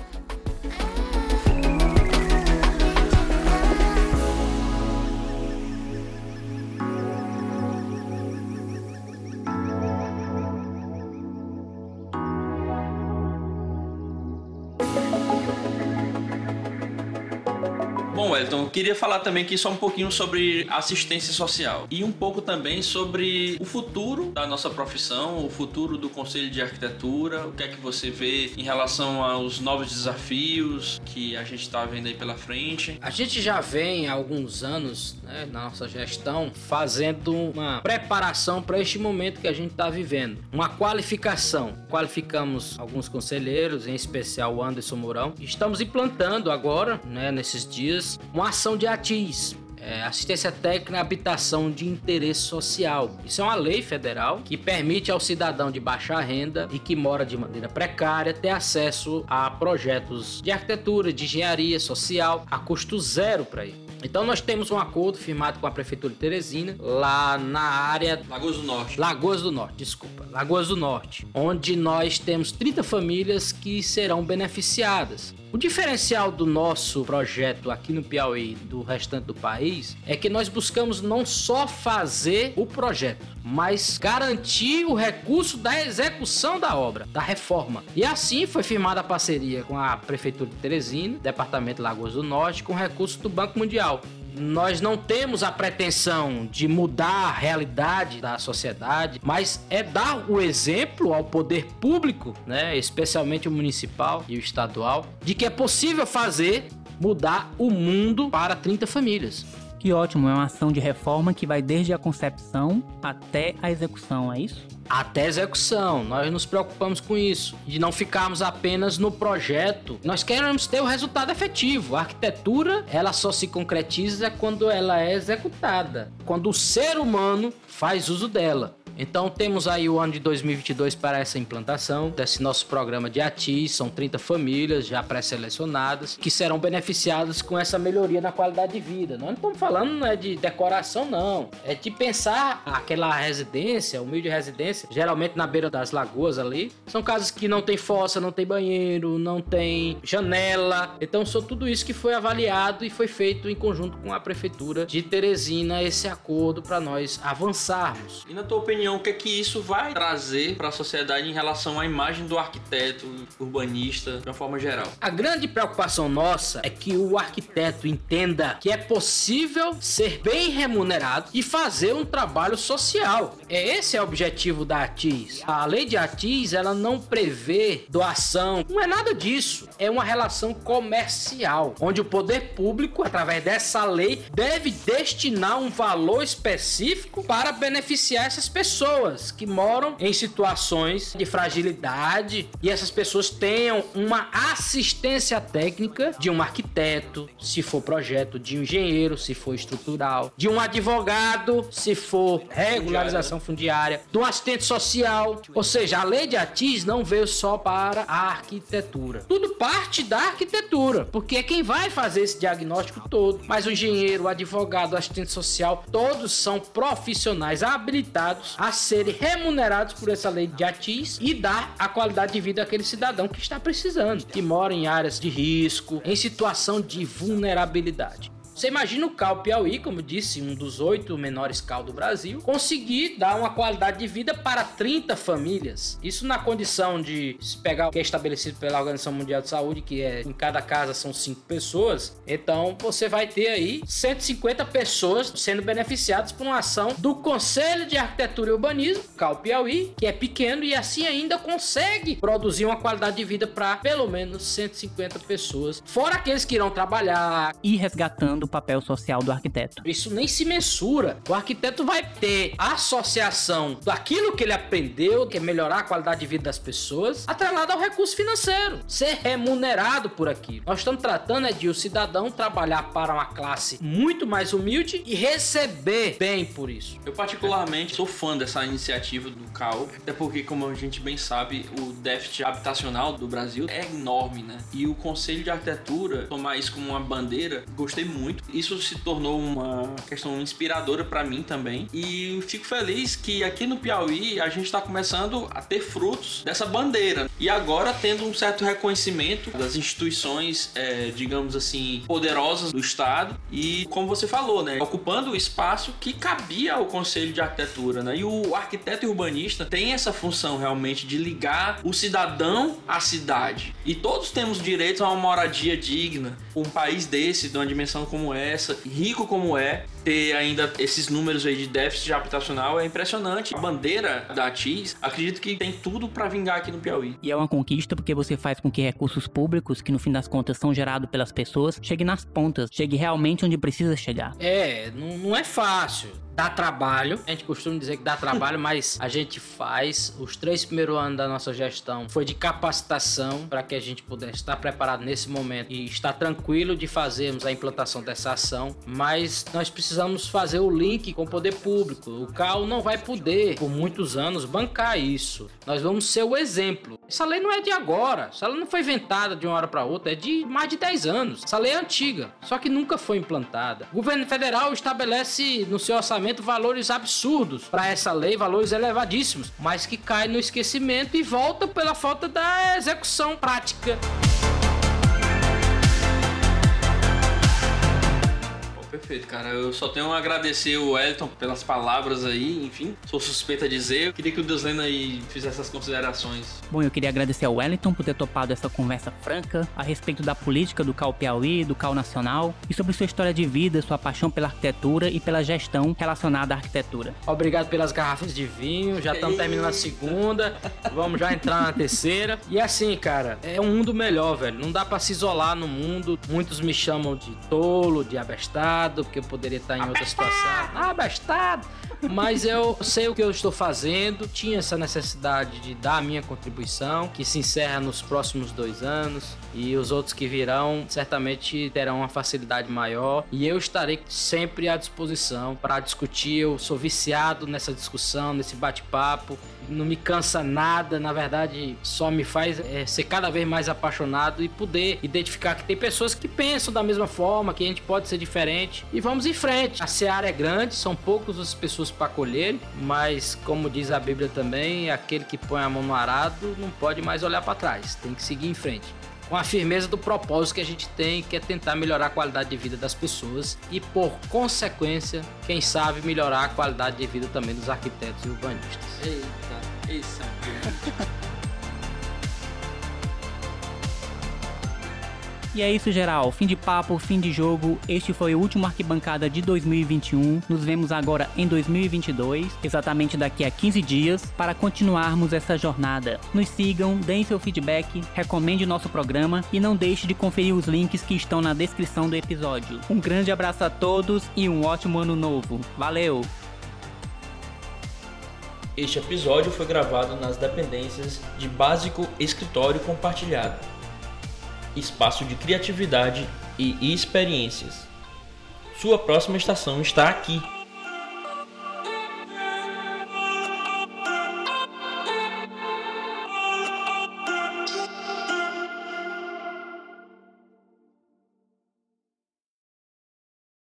Wellington, queria falar também aqui só um pouquinho sobre assistência social e um pouco também sobre o futuro da nossa profissão, o futuro do Conselho de Arquitetura, o que é que você vê em relação aos novos desafios que a gente está vendo aí pela frente. A gente já vem há alguns anos, né, na nossa gestão, fazendo uma preparação para este momento que a gente está vivendo, uma qualificação. Qualificamos alguns conselheiros, em especial o Anderson Mourão. Estamos implantando agora, né, nesses dias, uma ação de ATIS, é, assistência técnica habitação de interesse social. Isso é uma lei federal que permite ao cidadão de baixa renda e que mora de maneira precária ter acesso a projetos de arquitetura, de engenharia social a custo zero para ele. Então nós temos um acordo firmado com a prefeitura de Teresina lá na área Lagoas do Norte. Lagoas do Norte, desculpa. Lagoas do Norte, onde nós temos 30 famílias que serão beneficiadas. O diferencial do nosso projeto aqui no Piauí do restante do país é que nós buscamos não só fazer o projeto, mas garantir o recurso da execução da obra, da reforma. E assim foi firmada a parceria com a Prefeitura de Teresina, Departamento Lagoas do Norte, com recurso do Banco Mundial nós não temos a pretensão de mudar a realidade da sociedade, mas é dar o exemplo ao poder público, né, especialmente o municipal e o estadual, de que é possível fazer mudar o mundo para 30 famílias. Que ótimo, é uma ação de reforma que vai desde a concepção até a execução, é isso? Até execução, nós nos preocupamos com isso, de não ficarmos apenas no projeto. Nós queremos ter o resultado efetivo. A arquitetura, ela só se concretiza quando ela é executada, quando o ser humano faz uso dela. Então temos aí o ano de 2022 para essa implantação desse nosso programa de ATIS, são 30 famílias já pré-selecionadas que serão beneficiadas com essa melhoria na qualidade de vida. Nós não estamos falando né, de decoração não, é de pensar aquela residência, humilde residência, geralmente na beira das lagoas ali, são casas que não tem fossa, não tem banheiro, não tem janela. Então são tudo isso que foi avaliado e foi feito em conjunto com a prefeitura de Teresina esse acordo para nós avançarmos. E na tua opinião opinião, o que é que isso vai trazer para a sociedade em relação à imagem do arquiteto, urbanista, de uma forma geral? A grande preocupação nossa é que o arquiteto entenda que é possível ser bem remunerado e fazer um trabalho social. É esse é o objetivo da ATIS. A lei de ATIS, ela não prevê doação, não é nada disso. É uma relação comercial, onde o poder público, através dessa lei, deve destinar um valor específico para beneficiar essas pessoas que moram em situações de fragilidade e essas pessoas tenham uma assistência técnica de um arquiteto, se for projeto, de um engenheiro, se for estrutural, de um advogado, se for regularização fundiária, um assistente social. Ou seja, a lei de ATIS não veio só para a arquitetura. Tudo parte da arquitetura, porque é quem vai fazer esse diagnóstico todo. Mas o engenheiro, o advogado, o assistente social, todos são profissionais habilitados a serem remunerados por essa lei de ATIS e dar a qualidade de vida àquele cidadão que está precisando, que mora em áreas de risco, em situação de vulnerabilidade. Você imagina o CAL Piauí, como disse, um dos oito menores CAL do Brasil, conseguir dar uma qualidade de vida para 30 famílias. Isso na condição de se pegar o que é estabelecido pela Organização Mundial de Saúde, que é em cada casa são cinco pessoas. Então você vai ter aí 150 pessoas sendo beneficiadas por uma ação do Conselho de Arquitetura e Urbanismo, CAL Piauí, que é pequeno e assim ainda consegue produzir uma qualidade de vida para pelo menos 150 pessoas, fora aqueles que irão trabalhar e resgatando o papel social do arquiteto. Isso nem se mensura. O arquiteto vai ter associação daquilo que ele aprendeu, que é melhorar a qualidade de vida das pessoas, atrelado ao recurso financeiro, ser remunerado por aquilo. Nós estamos tratando é de o cidadão trabalhar para uma classe muito mais humilde e receber bem por isso. Eu particularmente sou fã dessa iniciativa do CAL, até porque como a gente bem sabe, o déficit habitacional do Brasil é enorme, né? E o Conselho de Arquitetura tomar isso como uma bandeira, gostei muito. Isso se tornou uma questão inspiradora para mim também. E fico feliz que aqui no Piauí a gente está começando a ter frutos dessa bandeira. E agora tendo um certo reconhecimento das instituições, é, digamos assim, poderosas do Estado. E como você falou, né? Ocupando o espaço que cabia ao Conselho de Arquitetura, né? E o arquiteto urbanista tem essa função realmente de ligar o cidadão à cidade. E todos temos direito a uma moradia digna. Um país desse, de uma dimensão como essa, rico como é, ter ainda esses números aí de déficit habitacional é impressionante. A bandeira da TIS, acredito que tem tudo para vingar aqui no Piauí. E é uma conquista porque você faz com que recursos públicos, que no fim das contas são gerados pelas pessoas, cheguem nas pontas, chegue realmente onde precisa chegar. É, não, não é fácil dá trabalho. A gente costuma dizer que dá trabalho, <laughs> mas a gente faz. Os três primeiros anos da nossa gestão foi de capacitação para que a gente pudesse estar preparado nesse momento e estar tranquilo de fazermos a implantação dessa ação. Mas nós precisamos fazer o link com o poder público. O CAL não vai poder, por muitos anos, bancar isso. Nós vamos ser o exemplo. Essa lei não é de agora. Essa lei não foi inventada de uma hora para outra. É de mais de 10 anos. Essa lei é antiga, só que nunca foi implantada. O governo federal estabelece no seu orçamento valores absurdos para essa lei, valores elevadíssimos, mas que cai no esquecimento e volta pela falta da execução prática. Perfeito, cara. Eu só tenho a agradecer o Elton pelas palavras aí, enfim. Sou suspeita a dizer. Eu queria que o Deslena aí fizesse essas considerações. Bom, eu queria agradecer ao Wellington por ter topado essa conversa franca a respeito da política do Cal Piauí, do Cal Nacional e sobre sua história de vida, sua paixão pela arquitetura e pela gestão relacionada à arquitetura. Obrigado pelas garrafas de vinho. Já estamos terminando a segunda. Vamos já entrar na terceira. E assim, cara, é um mundo melhor, velho. Não dá para se isolar no mundo. Muitos me chamam de tolo, de abestado abestado, porque eu poderia estar em outra situação. Ah, abestado! Mas eu sei o que eu estou fazendo, tinha essa necessidade de dar a minha contribuição, que se encerra nos próximos dois anos, e os outros que virão certamente terão uma facilidade maior, e eu estarei sempre à disposição para discutir. Eu sou viciado nessa discussão, nesse bate-papo, não me cansa nada, na verdade, só me faz é, ser cada vez mais apaixonado e poder identificar que tem pessoas que pensam da mesma forma, que a gente pode ser diferente e vamos em frente. A seara é grande, são poucas as pessoas para colher, mas como diz a Bíblia também, aquele que põe a mão no arado não pode mais olhar para trás, tem que seguir em frente com a firmeza do propósito que a gente tem, que é tentar melhorar a qualidade de vida das pessoas e, por consequência, quem sabe melhorar a qualidade de vida também dos arquitetos e urbanistas. Eita, isso é <laughs> E é isso, geral. Fim de papo, fim de jogo. Este foi o último Arquibancada de 2021. Nos vemos agora em 2022, exatamente daqui a 15 dias, para continuarmos essa jornada. Nos sigam, deem seu feedback, recomende nosso programa e não deixe de conferir os links que estão na descrição do episódio. Um grande abraço a todos e um ótimo ano novo. Valeu! Este episódio foi gravado nas dependências de Básico Escritório Compartilhado espaço de criatividade e experiências. Sua próxima estação está aqui.